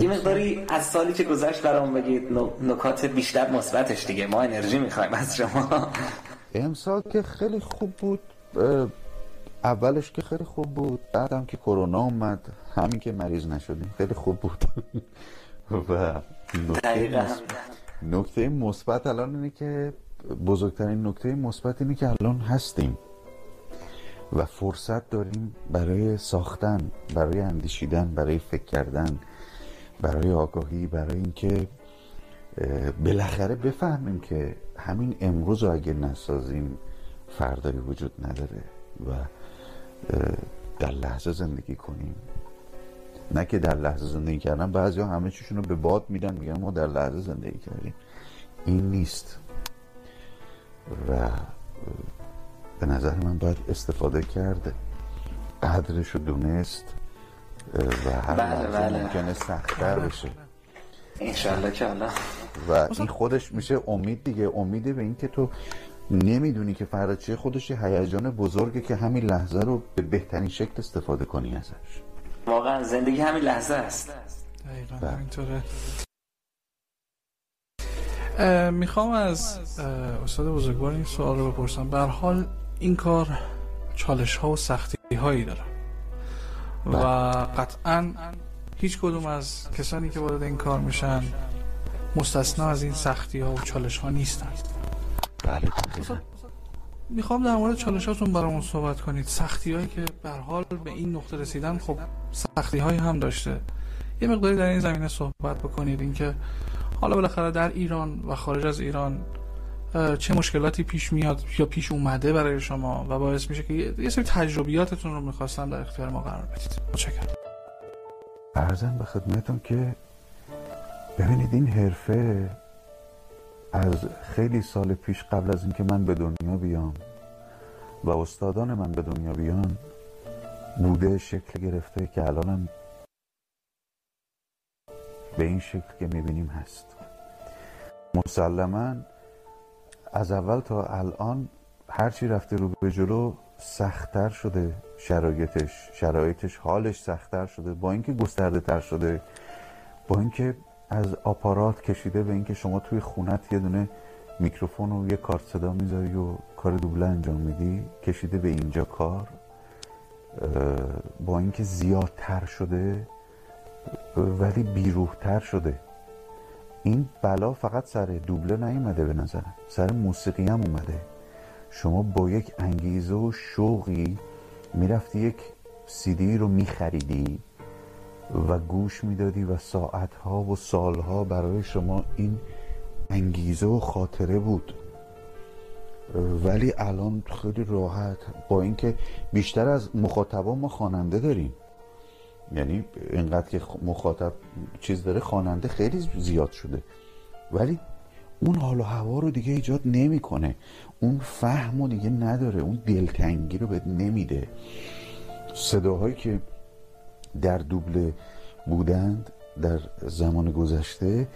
یه مقداری از سالی که گذشت برام بگید نکات بیشتر مثبتش دیگه. ما انرژی می‌خوایم از شما. امسال که خیلی خوب بود. اولش که خیلی خوب بود. بعدم که کرونا اومد. همین که مریض نشدیم. خیلی خوب بود. و نکته مثبت الان اینه که بزرگترین نکته مثبت اینه که الان هستیم. و فرصت داریم برای ساختن برای اندیشیدن برای فکر کردن. برای آگاهی برای اینکه بالاخره بفهمیم که همین امروز رو اگه نسازیم فردایی وجود نداره و در لحظه زندگی کنیم. نه که در لحظه زندگی کردن بعضی ها همه چیشون رو به باد میدن میگن ما در لحظه زندگی کردیم. این نیست. و به نظر من باید استفاده کرده. قدرش رو دونست. و هر بله بله. ممکنه سختتر بشه. انشالله که الله. و این خودش میشه امید دیگه. امیده به اینکه تو نمی‌دونی که فردا چیه خودش هیجان بزرگه که همین لحظه رو به بهترین شکل استفاده کنی ازش. واقعا زندگی همین لحظه است. دقیقا همینطوره. می‌خوام از استاد بزرگوار این سوال رو بپرسم. به حال این کار چالش ها و سختی هایی داره. و قطعا هیچ کدوم از کسانی که وارد این کار میشن مستثنا از این سختی ها و چالش ها نیستن. بله. می‌خوام در مورد چالش هاتون برامون صحبت کنید. سختی هایی که به حال به این نقطه رسیدن خب سختی هایی هم داشته. یه مقداری در این زمینه صحبت بکنید. اینکه حالا بالاخره در ایران و خارج از ایران چه مشکلاتی پیش میاد یا پیش اومده برای شما و باعث میشه که یه سری تجربیاتتون رو می‌خواستم در اختیار ما قرار بدید. متشکرم. ارزم به خدمتون که ببینید این حرفه از خیلی سال پیش قبل از اینکه من به دنیا بیام و استادان من به دنیا بیان بوده شکل گرفته که الانم به این شکل که می‌بینیم هست. مسلما از اول تا الان هرچی رفته رو به جلو سختتر شده شرایطش شرایطش حالش سختتر شده با اینکه گسترده تر شده با اینکه از آپارات کشیده به اینکه شما توی خونت یه دونه میکروفون و یه کارت صدا می‌ذاری و کار دوبله انجام میدی کشیده به اینجا کار با اینکه زیادتر شده ولی بیروحتر شده. این بلا فقط سر دوبله نیومده به نظرم. سر موسیقی هم اومده. شما با یک انگیزه و شوقی می‌رفتی یک سیدی رو میخریدی و گوش می‌دادی و ساعتها و سالها برای شما این انگیزه و خاطره بود. ولی الان خیلی راحت. با اینکه بیشتر از مخاطبا ما خواننده داریم. یعنی اینقدر که مخاطب چیز داره خواننده خیلی زیاد شده. ولی اون حال و هوا رو دیگه ایجاد نمی‌کنه. اون فهم رو دیگه نداره. اون دلتنگی رو بهت نمیده. صداهایی که در دوبله بودند در زمان گذشته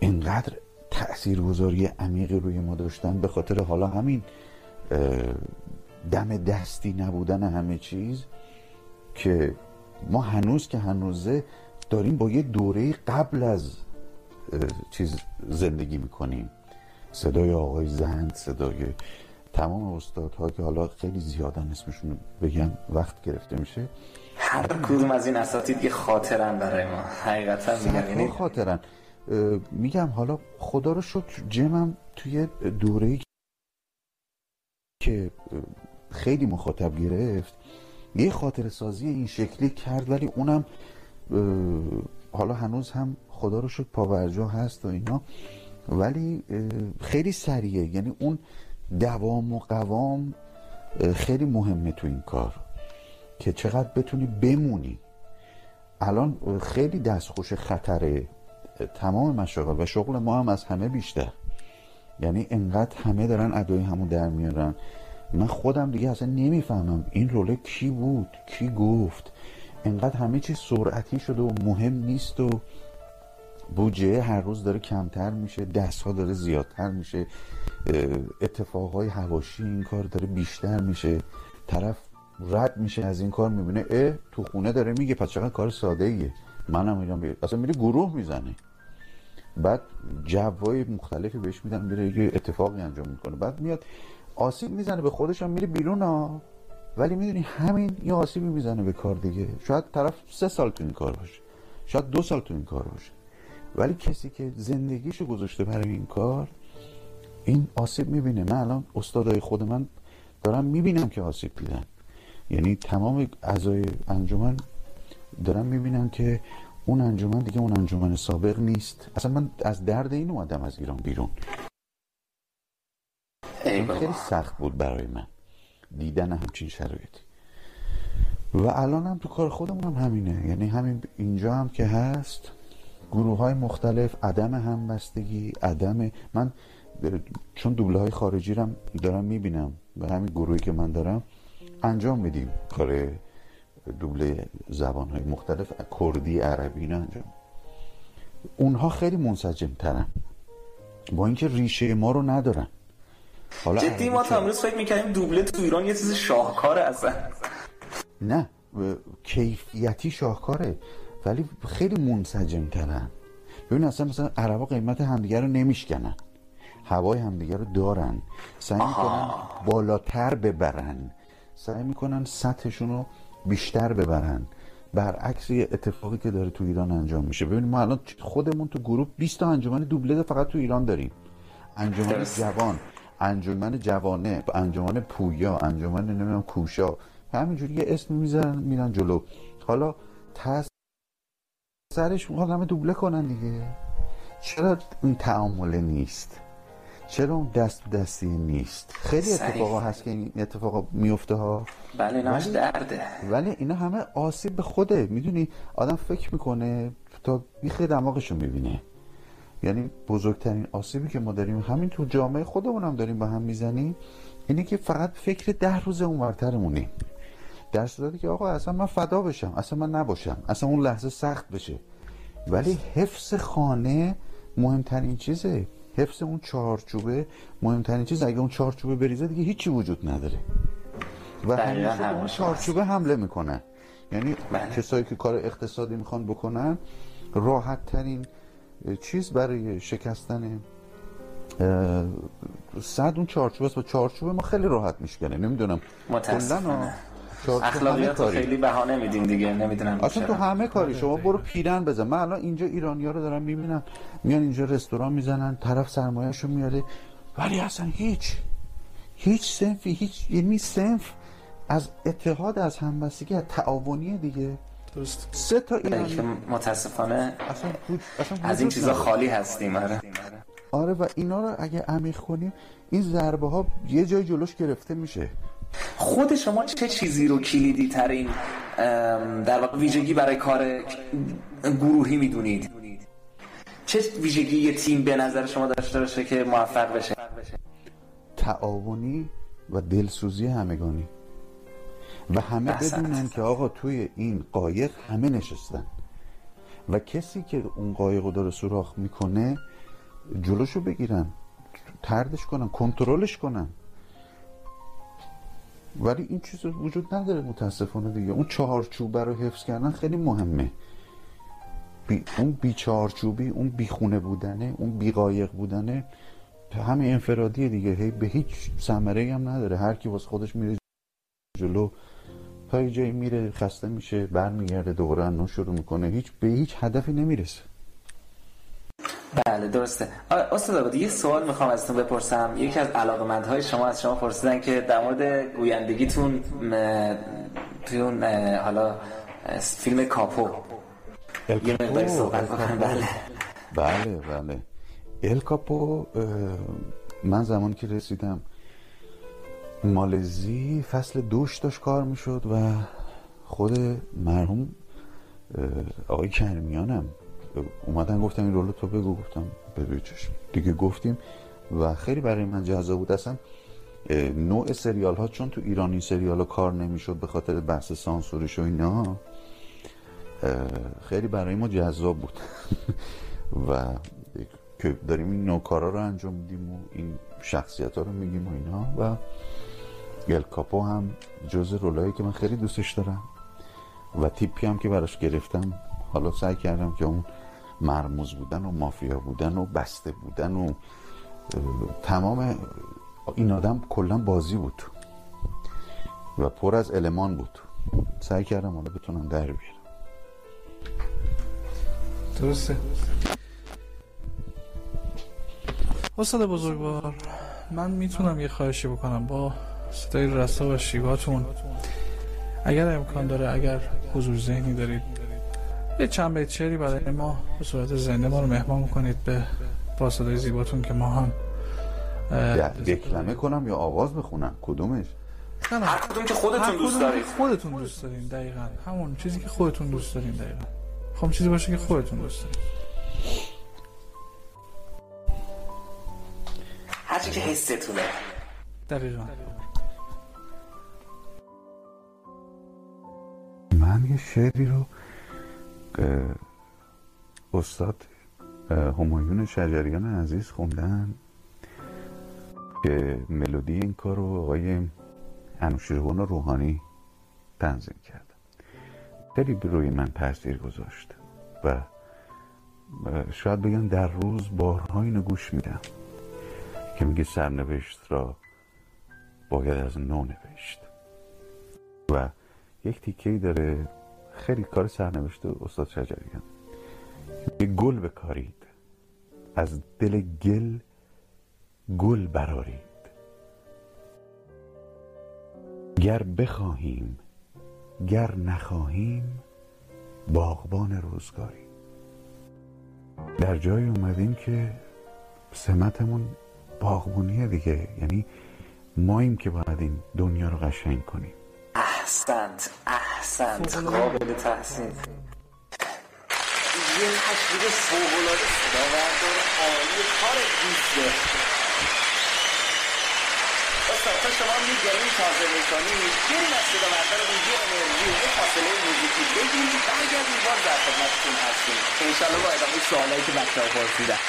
اینقدر تاثیرگذاری عمیقی روی ما داشتن. به خاطر حالا همین دم دستی نبودن همه چیز که ما هنوز که هنوزه داریم با یه دوره قبل از چیز زندگی می‌کنیم. صدای آقای زند صدای تمام استادها که حالا خیلی زیادن اسمشون بگم وقت گرفته میشه. هر کدوم از این اساتید یه خاطرن برای ما. حقیقتا میگم یعنی خاطرن. میگم حالا خدا رو شکر جمم توی دوره که خیلی مخاطب گرفت. یه خاطر سازی این شکلی کرد ولی اونم حالا هنوز هم خدا رو شکر پاورجا هست و اینا. ولی خیلی سریعه. یعنی اون دوام و قوام خیلی مهمه تو این کار که چقدر بتونی بمونی. الان خیلی دستخوش خطره تمام مشاغل و شغل ما هم از همه بیشتر. یعنی انقدر همه دارن ادای همون در میارن. من خودم دیگه اصلا نمی‌فهمم این روله کی بود کی گفت. انقدر همه چیز سرعتی شده و مهم نیست و بودجه هر روز داره کمتر میشه دست ها داره زیادتر میشه اتفاقهای هواشی این کار داره بیشتر میشه. طرف رد میشه از این کار می‌بینه اه تو خونه داره میگه پس چقدر کار ساده ایه منم میرم اصلا میره گروه می‌زنه. بعد جوای مختلفی بهش میدن میره یه اتفاقی انجام می‌کنه. بعد میاد آسیب می‌زنه به خودش هم میره بیرون ها ولی می‌دونی همین یه آسیبی می‌زنه به کار دیگه. شاید طرف سه سال تو این کار باشه شاید دو سال تو این کار باشه. ولی کسی که زندگیشو گذاشته برای این کار این آسیب می‌بینه. من الان استادای خود من دارم می‌بینم که آسیب دیدن. یعنی تمام اعضای انجمن دارم می‌بینم که اون انجمن دیگه اون انجمن سابق نیست. اصلا من از درد این اومدم از ایران بیرون. خیلی سخت بود برای من. دیدن همچین شرایطی. و الان هم تو کار خودمون هم همینه. یعنی همین اینجا هم که هست گروه های مختلف عدم همبستگی عدم من چون دوبله های خارجی رو دارم می‌بینم و همین گروهی که من دارم انجام میدیم کار دوبله زبان های مختلف. کردی عربی اینا انجام. اونها خیلی منسجم ترن با اینکه ریشه ما رو ندارن. حالا جدی ما تا امروز فکر می‌کنیم دوبله تو ایران یه چیز شاهکاره اصلا. نه کیفیتی شاهکاره ولی خیلی منسجم ترن ببین اصلا مثلا عربا قیمت همدیگه رو نمیشکنن. هوای همدیگه رو دارن. سعی می‌کنن بالاتر ببرن. سعی می‌کنن سطحشون رو بیشتر ببرن. برعکس یه اتفاقی که داره تو ایران انجام میشه. ببینید ما الان خودمون تو گروه 20 تا انجمن دوبله فقط تو ایران داریم. انجمن جوان. انجمن جوانه انجمن پویا انجمن نمی‌دونم کوشا همینجوری یه اسم می‌ذارن میرن جلو. حالا تاس سرش می‌خواد همه دوبله کنن دیگه. چرا این تعامله نیست؟ چرا اون دست دستی نیست؟ خیلی اتفاقا هست که این اتفاقا میفته ها. بله ناش درده. ولی اینا همه آسیب به خوده. می‌دونی؟ آدم فکر می‌کنه تا بیخ دماغشو می‌بینه. یعنی بزرگترین آسیبی که ما داریم همین تو جامعه خودمون هم داریم با هم می‌زنیم اینه که فقط فکر ده روز اونورترمونیم در صورتی که آقا اصلا من فدا بشم اصلا من نباشم اصلا اون لحظه سخت بشه. ولی حفظ خانه مهمترین چیزه. حفظ اون چارچوبه مهمترین چیز اگه اون چارچوبه بریزه دیگه هیچی وجود نداره. و همیشه اون چارچوبه حمله می‌کنن یعنی بله. کسایی که کار اقتصادی می‌خوان بکنن راحت ترین چیز برای شکستن صد اون چارچوبه است. و چارچوبه ما خیلی راحت میشکنه. نمی‌دونم. متاسفانه. اخلاقیات خیلی بهانه میدین دیگه. نمی‌دونم اصلا تو همه کاری. شما برو پیرن بزن. من الان اینجا ایرانی ها رو دارم می‌بینم میان اینجا رستوران می‌زنن. طرف سرمایهشو میاره ولی اصلا هیچ هیچ سنفی هیچ یعنی سنف از اتحاد از همبستگی از تعاونی دیگه. درست. سه تا ایرانی متاسفانه اصلا, اصلا از این چیزا خالی هستیم آره. آره و اینا رو اگه عمیق کنیم این ضربه ها یه جای جلوش گرفته میشه. خود شما چه چیزی رو کلیدی ترین در واقع ویژگی برای کار گروهی می‌دونید؟ چه ویژگی یه تیم به نظر شما داشته باشه که موفق بشه؟ تعاونی و دلسوزی همگانی. و همه بدونن که آقا توی این قایق همه نشستن. و کسی که اون قایق رو داره سوراخ می‌کنه جلوشو بگیرن تردش کنن کنترلش کنن. ولی این چیز وجود نداره متاسفانه دیگه. اون چهارچوبه رو حفظ کردن خیلی مهمه. بی اون بی چهارچوبی اون بی خونه بودنه اون بی قایق بودنه همه انفرادیه دیگه. هی به هیچ ثمره هم نداره. هر کی واسه خودش میره جلو تا جایی میره خسته میشه برمیگرده دوباره نو شروع می‌کنه. هیچ به هیچ هدفی نمی‌رسه. بله درسته. استاد آبادی یه سوال می‌خوام ازتون بپرسم. یکی از علاقمندهای شما از شما پرسیدن که در مورد گویندگیتون توی اون حالا فیلم کاپو. یه مقداری صحبت بکنم. بله. بله بله. ال کاپو اه، من زمانی که رسیدم مالزی فصل دوش داشت کار می‌شد و خود مرحوم آقای کرمیانم اومدن گفتم این رولو تو بگو گفتم روی چشم. دیگه گفتیم و خیلی برای من جذاب بود. اصلا نوع سریال ها چون تو ایرانی سریال ها کار نمی‌شد به خاطر بحث سانسورش و اینا خیلی برای ما جذاب بود. و که داریم این نوع کارا رو انجام میدیم و این شخصیت ها رو میگیم و اینا و گل کاپو هم جز رولایی که من خیلی دوستش دارم و تیپی هم که براش گرفتم. حالا سعی کردم که اون مرموز بودن و مافیا بودن و بسته بودن و تمام این آدم کلا بازی بود و پر از المان بود. سعی کردم حالا بتونم در بیارم. درسته. استاد بزرگوار. من می‌تونم یه خواهشی بکنم. با صدای رسا و شیواتون اگر امکان داره اگر حضور ذهنی دارید یه چند بیت شعری برای ما به صورت زنده ما رو مهمان کنید به با صدای زیباتون که ما هم اه، یه کلمه کنم یا آواز بخونم؟ کدومش؟ نه نه. هر کدوم که خودتون دوست دارید. خودتون دوست دارین دقیقا. همون چیزی که خودتون دوست دارین دقیقا. خب چیزی باشه که خودتون دوست دارین. هرچی که حستونه. دقیقا. من یه شعری رو استاد همایون شجریان عزیز خوندن که ملودی این کار رو آقای انوشیروان روحانی تنظیم کرد. خیلی روی من تاثیر گذاشت و شاید بگم در روز بارها اینو گوش میدم که میگه سرنوشت را باید از نو نوشت. و یک تیکه داره. خیلی کار سرنوشت استاد شجریان. یه گل بکارید. از دل گل گل برارید گر بخواهیم گر نخواهیم باغبان روزگاری. در جای اومدیم که سمتمون باغبونیه دیگه. یعنی ماییم که باید این دنیا رو قشنگ کنیم. احسنت. احسنت قابل تحسین یه تشویق فوقلاده خداوندان عالی کار دوسته استاد تا شما میگرین تازه می‌کنید بریم از صدا بردارمون یه انرژی. یه فاصله موزیکی بگیریم برگردیم باز در خدمتتون هستیم. انشالله با ادامه سوالایی که بچه ها پرسیدن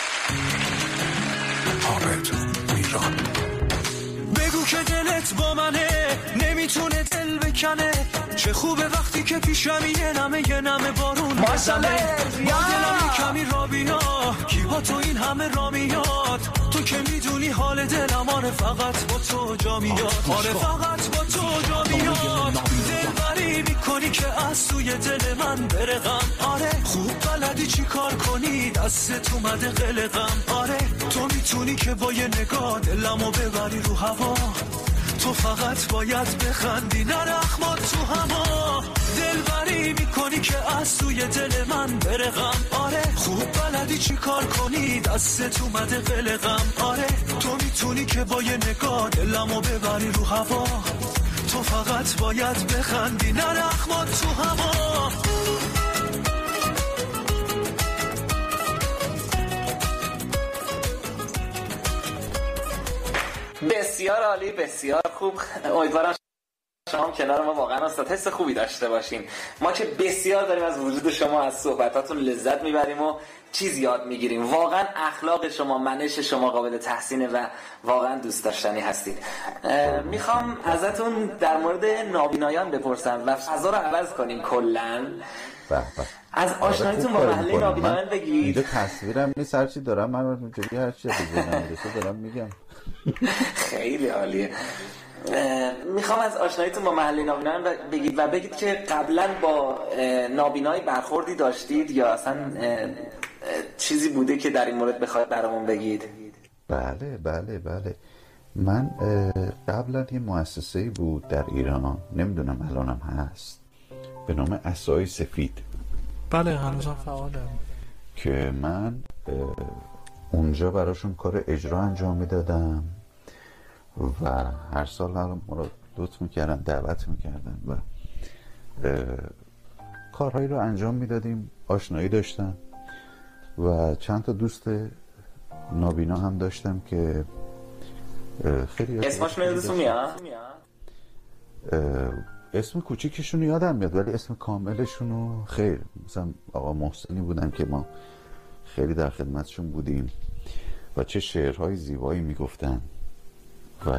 بگو که دلت با منه نمی‌تونه دل بکنه چه خوبه وقتی که پیشم یه نمه یه نمه بارون بزنه با دلم کمی را بیا کی با تو این همه را میاد؟ تو که می‌دونی حال دلم آره فقط با تو جا میاد. آره فقط با تو جا میاد. دلبری می‌کنی که از سوی دل من برقم آره خوب بلدی چی کار کنی؟ دستت اومده قلقم. آره تو می‌تونی که با یه نگاه دلمو ببری رو هوا. تو فقط باید بخندی نه رحمات تو هوا دلبری می‌کنی که از سوی دل من برقم آره خوب بلدی چی کار کنی؟ دستت اومده قلقم آره تو می‌تونی که با یه نگاه دلمو ببری رو هوا. تو فقط باید بخندی نه رحمات تو هوا بسیار عالی بسیار خوب. امیدوارم شما هم کنار ما واقعا استاد حس خوبی داشته باشیم ما که بسیار داریم از وجود شما از صحبتاتون لذت می‌بریم و چیز یاد می‌گیریم. واقعا اخلاق شما منش شما قابل تحسینه و واقعا دوست داشتنی هستید. می‌خوام ازتون در مورد نابینایان بپرسم و فضا رو عوض کنیم کلا. از آشناییتون با محله نابینایان بگید. اینجا تصویرم نیست هرچی دارم من هرچی دارم میگم. خیلی عالیه. می‌خوام از آشناییتون با محله نابینایان بگید و بگید که قبلا با نابینایی برخوردی داشتید یا اصلا چیزی بوده که در این مورد بخواید برامون بگید؟ بله بله بله. من قبلا یه مؤسسه بود در ایران. نمی‌دونم الانم هست. به نام اسای سفید. بله هنوزم فعاله. که من اونجا براشون کار اجرا انجام می‌دادم و هر سال ما رو لطف می‌کردن دعوت می‌کردن و کارهایی رو انجام می‌دادیم آشنایی داشتم و چند تا دوست نابینا هم داشتم که خیلی یادتون میاد؟ اسم کوچیکشون یادم میاد ولی اسم کاملشون رو خیر مثلا آقا محسنی بودن که ما خیلی در خدمتشون بودیم و چه شعرهای زیبایی می‌گفتن و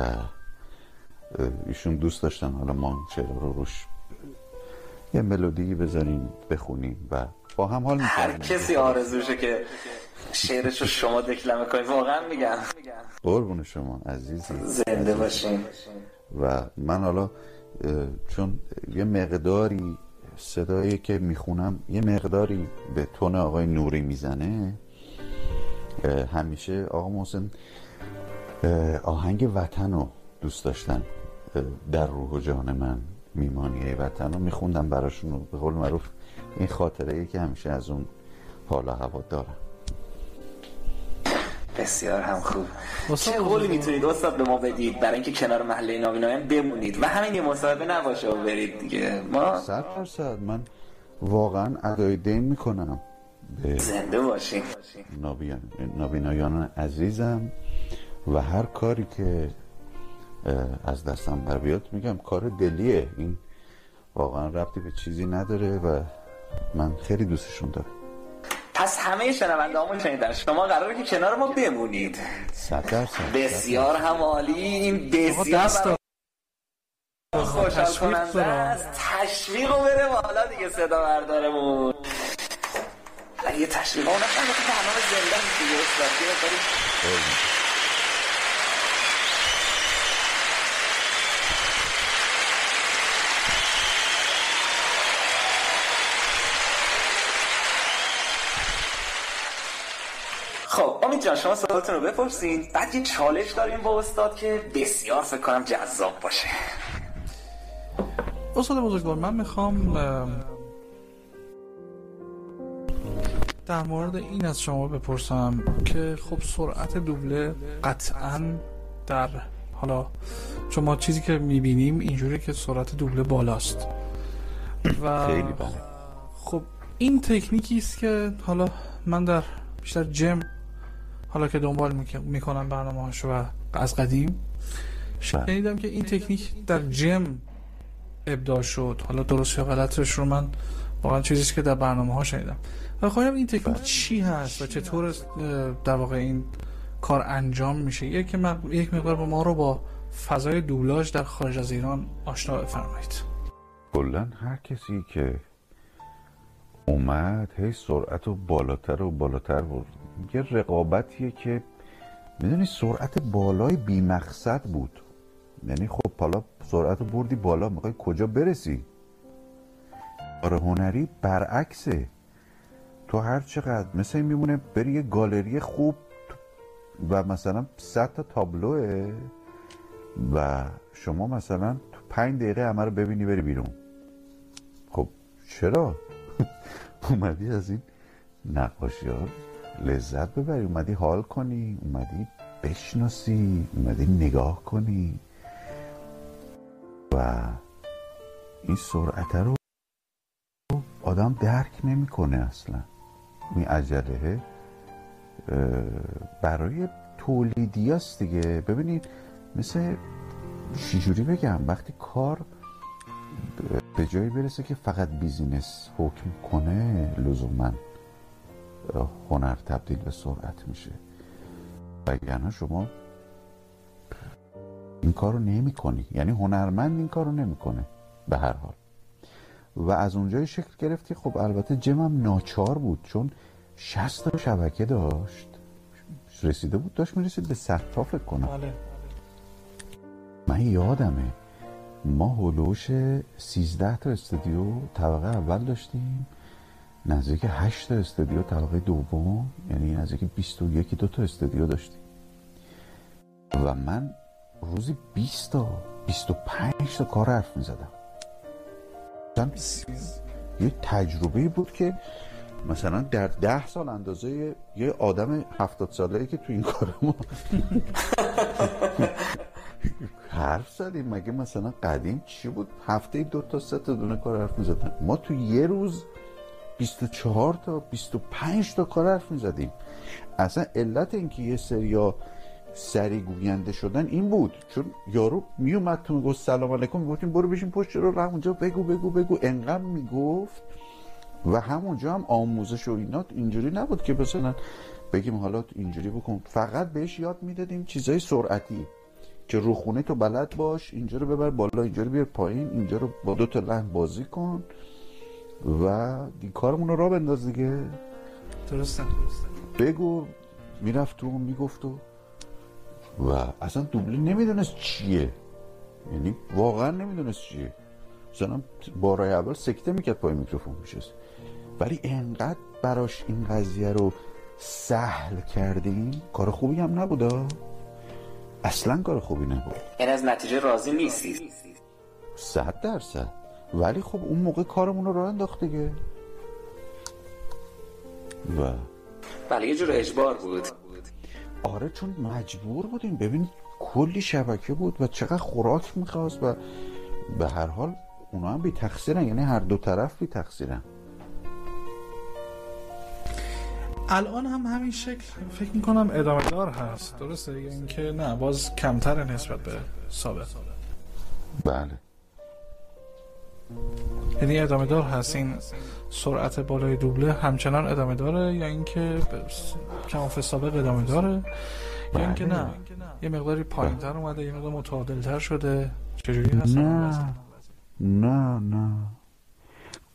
ایشون دوست داشتن حالا ما شعر رو روش یه ملودی بذاریم بخونیم و با هم حال هر کسی آرزوشه که شعرش رو شما دکلمه کنید. واقعا میگم. قربون شما عزیزی. زنده باشین. و من حالا چون یه مقداری صدایی که می‌خونم یه مقداری به تون آقای نوری می‌زنه. همیشه آقا محسن آهنگ وطن رو دوست داشتن. در روح و جان من میمانی وطن رو میخوندم براشون به قول معروف این خاطره ای که همیشه از اون حالا هوا دارم. بسیار هم خوب. چه قولی می‌تونید استاد به ما بدید برای اینکه کنار محله نابینایان بمونید؟ و همین یه مصاحبه نباشه و برید دیگه. ما صد درصد. من واقعا ادای دین می‌کنم. به زنده باشین. نابینایان عزیزم و هر کاری که از دستم بر بیاد میگم کار دلیه. این واقعا ربطی به چیزی نداره و من خیلی دوستشون دارم. پس همه شنونده همون شنیدن شما قراره که کنار ما بمونید بسیار هم عالی این بسیار خوشحال کننده است تشویق رو بره بالا دیگه صدا بردارمون یه تشویق اون نکنه که برنامه زنده دیگه خب امید جان شما سوالتون رو بپرسین. بعد یه چالش داریم با استاد که بسیار فکر کنم جذاب باشه. استاد بزرگوار من می‌خوام در مورد این از شما بپرسم که خب سرعت دوبله قطعا در حالا چون ما چیزی که می‌بینیم اینجوری که سرعت دوبله بالاست. و خیلی خب این تکنیکی است که حالا من در بیشتر جم حالا که دنبال می‌کنم برنامه هاشو و از قدیم شنیدم که این تکنیک در جم ابداع شد. حالا درست یا غلطش رو من واقعا چیزی که در برنامه ها شنیدم. و خواهیم این تکنیک چی هست و چطور در واقع این کار انجام میشه؟ یک یک مقدار با ما رو با فضای دوبلاژ در خارج از ایران آشنا بفرمایید. کلا هر کسی که اومد هی سرعت و بالاتر و بالاتر برد. یه رقابتیه که می‌دونی سرعت بالای بی مقصد بود. یعنی خب حالا سرعت بردی بالا می‌خوای کجا برسی؟ کار هنری برعکسه. تو هر چقدر مثل میمونه بری یه گالری خوب و مثلا صد تا تابلوه و شما مثلا تو پنج دقیقه همه رو ببینی بری بیرون. خب چرا؟ اومدی از این نقاشی ها لذت ببری. اومدی حال کنی اومدی بشناسی اومدی نگاه کنی. و این سرعت رو آدم درک نمی‌کنه اصلا. این عجله برای تولیدی است دیگه. ببینید مثل چجوری بگم؟ وقتی کار به جایی برسه که فقط بیزینس حکم کنه لزوما هنر تبدیل به سرعت میشه. وگرنه شما این کار رو نمی کنی یعنی هنرمند این کار رو نمی‌کنه. به هر حال. و از اونجای شکل گرفتی خب البته جمم ناچار بود چون شست تا شبکه داشت. رسیده بود داشت می‌رسید به صد تا فکر کنم. بله. من یادمه ما هلوش سیزده تا استودیو طبقه اول داشتیم. نزدیک هشت تا استودیو طبقه دوم یعنی نزدیک 21 دو تا استودیو داشتیم. و من روزی 20 تا 25 تا کار حرف می‌زدم. یه تجربه بود که مثلا در ده سال اندازه یه آدم هفتاد ساله که تو این کار ما حرف زدیم. مگه مثلا قدیم چی بود؟ هفته دو تا سه تا دونه کار حرف می‌زدن. ما تو یه روز 24 تا 25 تا کار حرف می‌زدیم. اصلا علت اینکه یه سریا سری گوینده شدن این بود. چون یارو میومد تو می‌گفت سلام علیکم می‌گفتیم برو بشین پشت رو راه اونجا بگو بگو بگو. انقدر می‌گفت و همونجا هم آموزش و اینا اینجوری نبود که مثلا بگیم حالا اینجوری بکن. فقط بهش یاد می‌دادیم چیزای سرعتی که رو خونه تو بلد باش اینجا رو ببر بالا اینجا رو بیار پایین اینجا رو با دو تا لحن بازی کن. و دی کارمون رو را بنداز دیگه. درسته بگو می‌رفت تو می‌گفت و و اصلا دوبلی نمی‌دونست چیه. یعنی واقعا نمی‌دونست چیه. مثلا بارای اول سکته می‌کرد پای میکروفون میشست ولی انقدر براش این قضیه رو سهل کردیم کار خوبی هم نبودا اصلا کار خوبی نبود. یعنی از نتیجه راضی نیستی. صد درصد. ولی خب اون موقع کارمون رو راه انداخت دیگه. و بله یه جور اجبار بود. آره چون مجبور بودیم. ببین کلی شبکه بود و چقدر خوراک می‌خواست و به هر حال اونا هم بی تقصیرن یعنی هر دو طرف بی تقصیرن الان هم همین شکل فکر می‌کنم ادامه دار هست. درسته؟ اینکه نه باز کمتر نسبت به سابق بله. یعنی ادامه دار هست این سرعت بالای دوبله همچنان ادامه داره یا اینکه کماف سابق ادامه داره یا اینکه نه؟ یه مقداری پایین تر اومده یه مقدار متعادل تر شده. چجوری هست؟ نه. نه نه.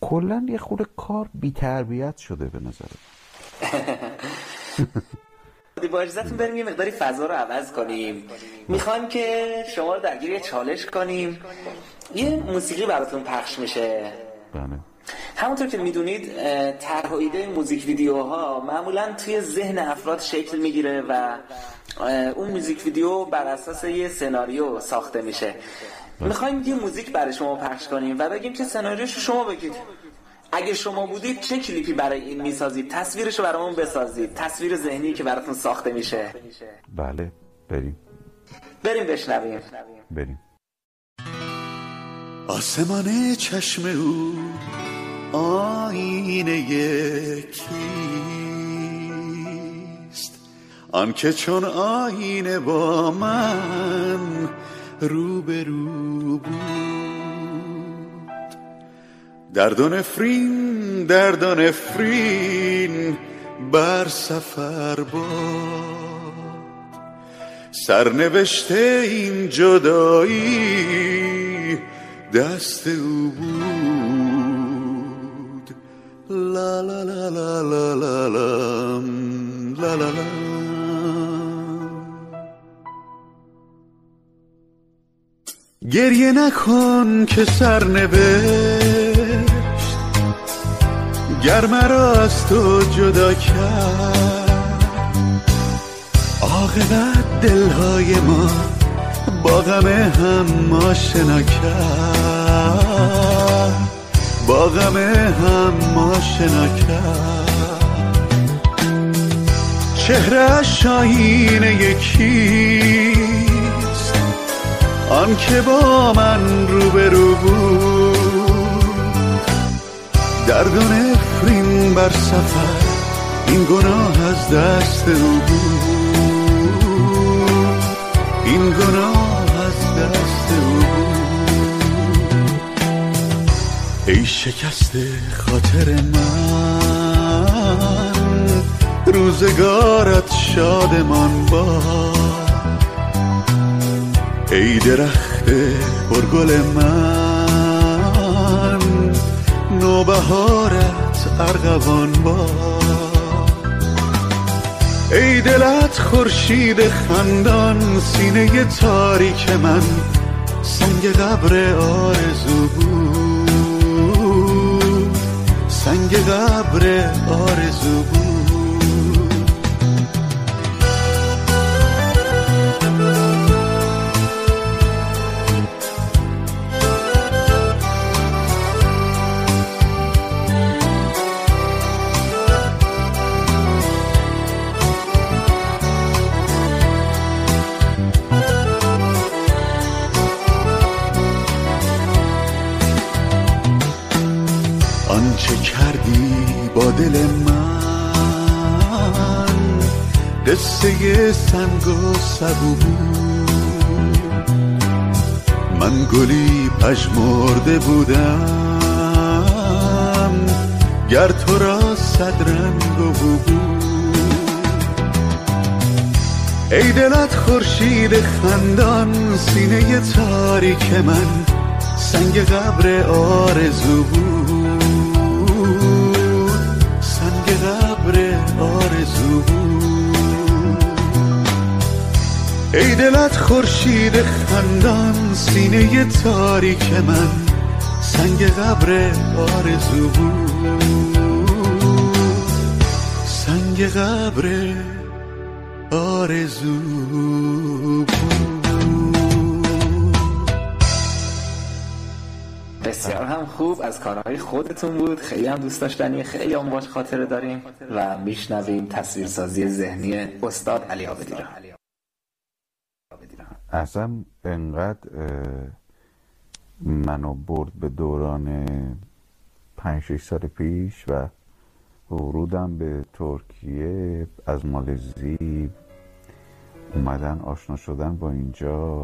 کلا یه خود کار بی تربیت شده به نظر با اجازتون بریم یه مقداری فضا رو عوض کنیم. می‌خوایم که شما رو درگیر یه چالش کنیم. یه موسیقی براتون پخش میشه. بله. همونطور که می‌دونید طرح و ایده موزیک ویدیوها معمولا توی ذهن افراد شکل می‌گیره و اون موزیک ویدیو بر اساس یه سناریو ساخته میشه. می‌خوایم یه موزیک برای شما پخش کنیم و بگیم که سناریوش شما بگید. اگه شما بودید چه کلیپی برای این می‌سازید؟ تصویرش رو برامون بسازید. تصویر ذهنی که براتون ساخته میشه. بله بریم. بریم بشنویم. بریم. آسمان چشم او آینه کیست؟ آنکه چون آینه با من روبرو بود. درد و نفرین درد و نفرین بر سفر باد سرنوشته این جدایی دست او بود لا لا لا لا لا لا لا لا لا گریه نکن که سرنوشت گر مرا از تو جدا کرد عاقبت دلهای ما با غم هم آشنا کرد. با غم هم آشنا کرد. چهره شاهین یکیست؟ آن که با من روبرو بود درد و نفرین بر سفر این گناه از دست او بود. این گناه از دست او بود. ای شکست خاطر من روزگارت شادمان با ای درخت پرگل من نوبهارت ارغوان با ای دلت خورشید خندان سینه تاریک من سنگ قبر آرزو بود. سنگ قبر آرزو بود. قصه سنگ و سبو من گلی پژمرده بودم گر تو را صد رنگ و بو ای دلت خورشید خندان سینه تاریک من سنگ قبر آرزو بود. سنگ قبر آرزو بود. ای دلت خورشید خندان سینه تاریک من سنگ قبر آرزو بود سنگ قبر آرزو بسیار هم خوب از کارهای خودتون بود. خیلی هم دوست داشتنی خیلی هم باش خاطره داریم و میشنویم تصویرسازی ذهنی استاد علی آبدی را اصلا انقدر منو برد به دوران پنج شش سال پیش و ورودم به ترکیه از مالزی اومدن آشنا شدن با اینجا.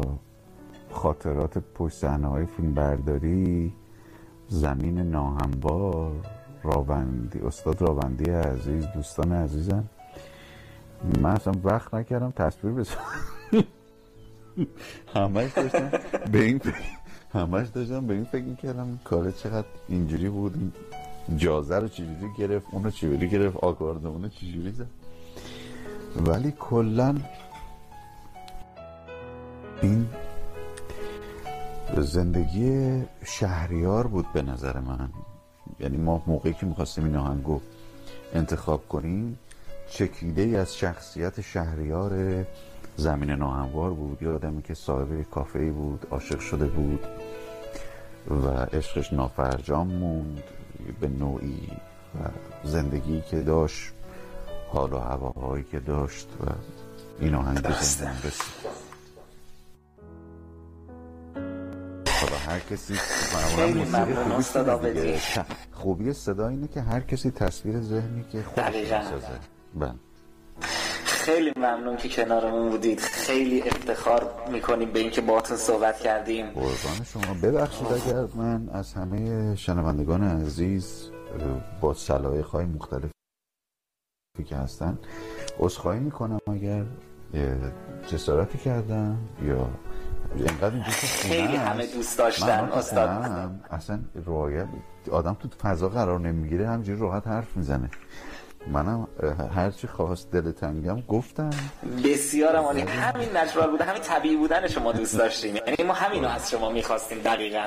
خاطرات پشت صحنه های فیلم برداری زمین ناهموار راوندی استاد راوندی عزیز دوستان عزیزم. من اصلا وقت نکردم تصویر بزنم. همش داشتم به این همش داشتم به این فکر کردم کار چقدر اینجوری بود. جازه رو چجوری گرفت اونو چجوری گرفت آکاردمون چجوری زد. ولی کلا این زندگی شهریار بود به نظر من. یعنی ما موقعی که می‌خواستیم این آهنگو انتخاب کنیم چکیده ای از شخصیت شهریار زمین ناهموار بود. یه آدمی که صاحب کافه بود عاشق شده بود و عشقش نافرجام موند به نوعی و زندگی که داشت حال و هواهایی که داشت و این آهنگ به رسید. حالا هر کسی موسیقی خوبی. خوبی صدا اینه که هر کسی تصویر ذهنی که خودش. می‌سازه. بله. خیلی ممنون که کنارمون بودید خیلی افتخار می‌کنیم به اینکه باهاتون صحبت کردیم قربان شما ببخشید اگر من از همه شنوندگان عزیز با سلایق های مختلفی که هستن عذرخواهی می‌کنم اگر جسارتی کردم یا اینقدر این دوست خونه خیلی. همه دوست داشتن، استاد. اصلا رعایت آدم تو فضا قرار نمی‌گیره همجوری راحت حرف می‌زنه منم هرچی خواست دل تنگم گفتم. بسیارم عالی. همین نچرال بوده همین طبیعی بودن شما دوست داشتیم. یعنی ما همین رو از شما می‌خواستیم دقیقا.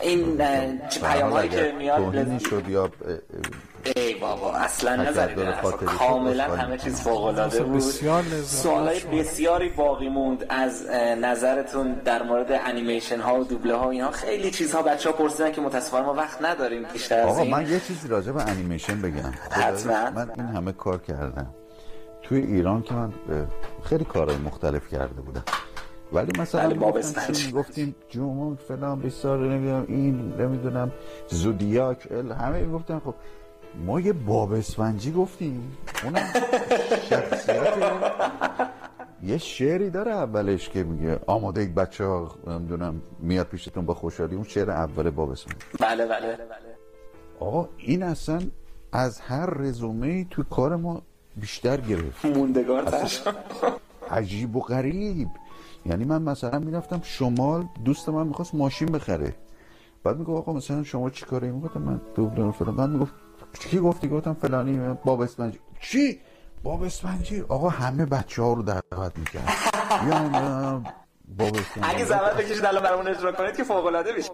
این پیام هایی که میاد شد یا ای بابا اصلا شد، کاملا همه. چیز فوق العاده بود. سوالای. بسیاری باقی موند از نظرتون در مورد انیمیشن ها و دوبله ها و اینها. خیلی چیزها بچه ها پرسیدن که متاسفانه ما وقت نداریم بیشتر از آقا این. من یه چیزی راجع به انیمیشن بگم. حتما. من این همه کار کردم. توی ایران که من خیلی کارهای مختلف کرده بودم. ولی مثلا گفتیم جمهور فلان بیسار نمی‌دونم این نمی‌دونم زودیاک ال همه گفتن. خب ما یه باب اسفنجی گفتیم. اونم شخصیت یه شعری داره اولش که میگه آماده اید بچه ها نمی‌دونم میاد پیشتون با خوشحالی. اون شعر اول باب اسفنجی. بله بله. آقا این اصلا از هر رزومه تو کار ما بیشتر گرفت. موندگار عجیب و غریب. یعنی من مثلا می‌رفتم شمال دوست من می‌خواست ماشین بخره. بعد میگو آقا مثلا شما چی کاره می‌گفتم من دوبلن فلان. بعد می‌گفت کی گفتی؟ گفتم فلانی باب اسفنجی چی؟ باب اسفنجی آقا همه بچه ها رو دعوت می‌کرد. یا باب اسفنجی اگه زحمت بکشید الان برامون اجرا کنید که فوق العاده میشه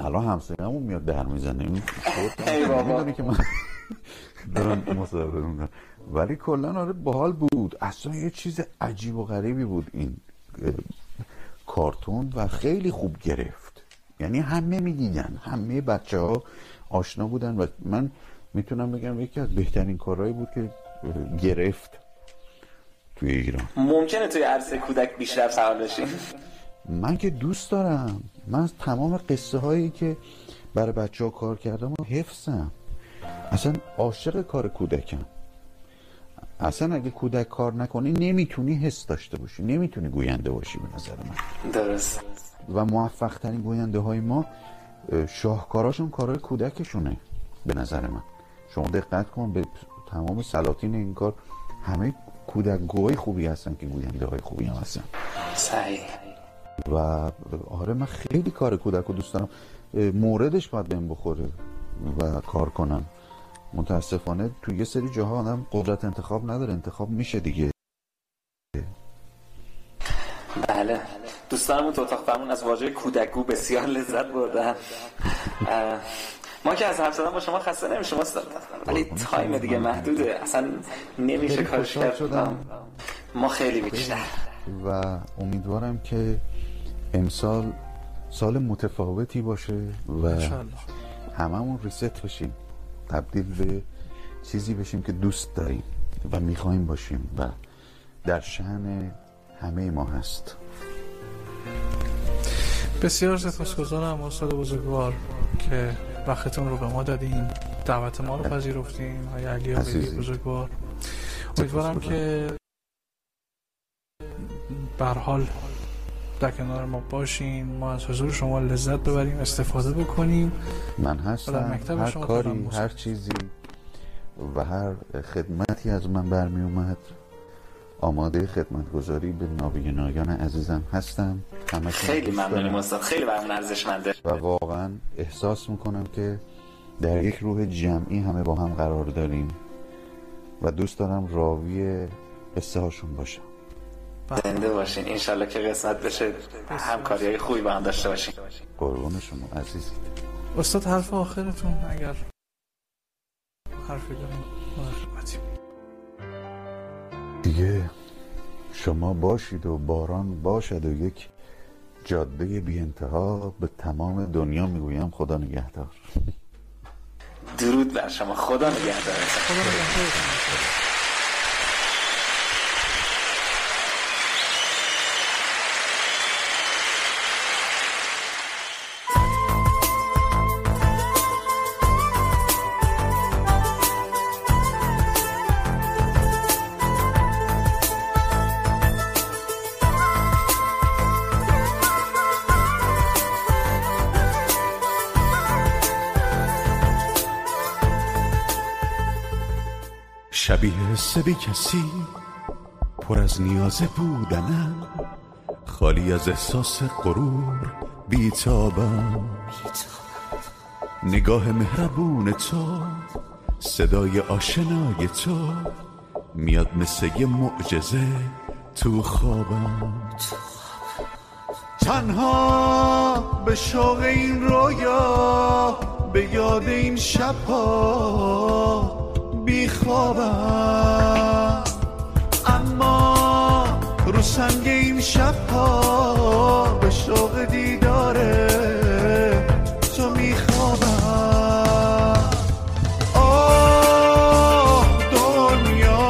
الان همسایه‌مون میاد در می‌زنه. این ای بابا. که من دارم مصاحبه می‌کنم. ولی کلا آره باحال بود. اصلا یه چیز عجیب و غریبی بود این کارتون و خیلی خوب گرفت. یعنی همه می‌دیدن. همه بچه ها آشنا بودن و من می‌تونم بگم یکی از بهترین کارهایی بود که گرفت توی ایران. ممکنه توی عرصه کودک بیشتر بشیم من که دوست دارم. من از تمام قصه هایی که برای بچه ها کار کردم و حفظم. اصلا عاشق کار کودکم. اصلا اگه کودک کار نکنی نمی‌تونی حس داشته باشی. نمی‌تونی گوینده باشی به نظر من. درست. و موفق ترین گوینده های ما شاهکاراشون کارهای کودکشونه به نظر من. شما دقت کن به تمام سلاطین این کار همه کودک گوهای خوبی هستن که گوینده های خوبی هم هستن. صحیح. و آره من خیلی کار کودک رو دوست دارم. موردش باید بهم بخوره و کار کنم. متاسفانه تو یه سری جاها آدم قدرت انتخاب نداره انتخاب میشه دیگه. بله. دوستانمون تو اتاق فرمون از واژه کودکگو بسیار لذت بردن. ما که از حرف زدن با شما خسته نمیشیم ولی تایم دیگه محدوده. اصلا نمیشه کارش کرد. ما خیلی بیشتر. و امیدوارم که امسال سال متفاوتی باشه و هممون ریست بشیم. تبدیل به چیزی بشیم که دوست داریم و می‌خوایم باشیم و در شهن همه ما هست. بسیار سپاسگزارم استاد بزرگوار که وقتتون رو به ما دادین دعوت ما رو پذیرفتین های علی. بزرگوار. امیدوارم که به هر حال در کنار ما باشین. ما از حضور شما لذت ببریم استفاده بکنیم. من هستم هر کاری. هر چیزی و هر خدمتی از من برمی اومد آماده خدمتگذاری به نابینایان عزیزم هستم. خیلی ممنونیم دارم. استاد. خیلی برمون ارزشمنده. و واقعا احساس می‌کنم که در یک روح جمعی همه با هم قرار داریم و دوست دارم راوی قصه هاشون باشم. زنده باشین. انشالله که قسمت بشه همکاری های خوبی با هم داشته باشین. قربون شما عزیز. استاد حرف آخرتون اگر حرفی داریم. دیگه شما باشید و باران باشد و یک جاده بی انتها به تمام دنیا می‌گویم خدا نگهدار. درود بر شما. خدا نگهدار. خدا نگهدارتون. بی کسی پر از نیازه بودنم خالی از احساس غرور بیتابم نگاه مهربون تو صدای آشنای تو میاد مثل یه معجزه تو خوابم. تنها به شوق این رویا به یاد این شبها بیخوابم. اما رو سنگ این شبها به شوق دیداره تو میخوابم. آه دنیا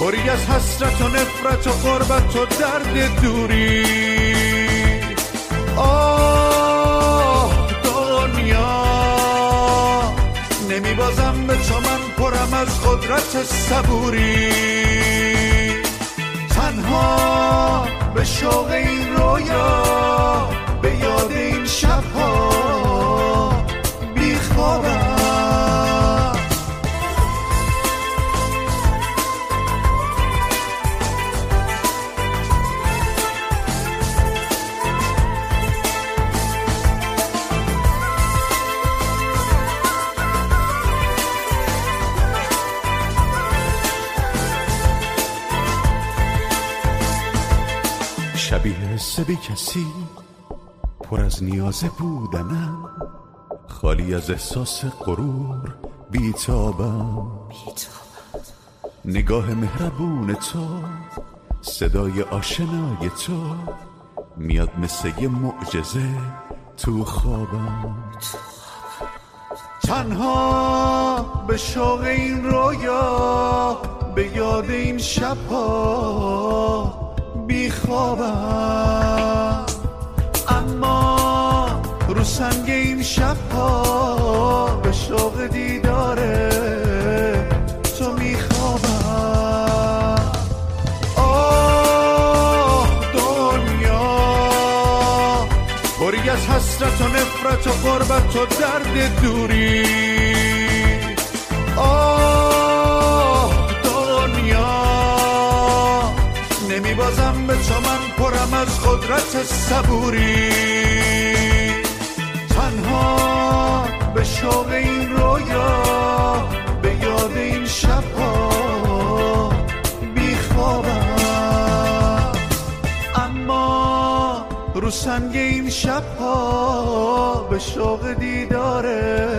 پری از حسرت و نفرت و قربت و درد دوری. آه نمیبازم به تو من پرم از قدرت صبوری. تنها به شوق این رویا به یاد این شبها بیخوابم بی کسی پر از نیازه بودنم خالی از احساس غرور بیتابم. نگاه مهربون تو صدای آشنای تو میاد مثل یه معجزه تو خوابم. تنها به شوق این رویا به یاد این شبها بیخوابم. اما رو سنگ این شبها به شوق دیداره تو میخوابم. آه دنیا پری از حسرت و نفرت و غربت و درد دوری. آه نمیبازم به تو من پرم از قدرت صبوری. تنها به شوق این رویا به یاد این شبها بیخوابم اما رو سنگ این شبها به شوق دیداره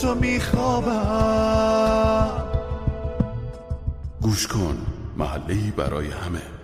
تو میخوابم. گوش کن. محله برای همه.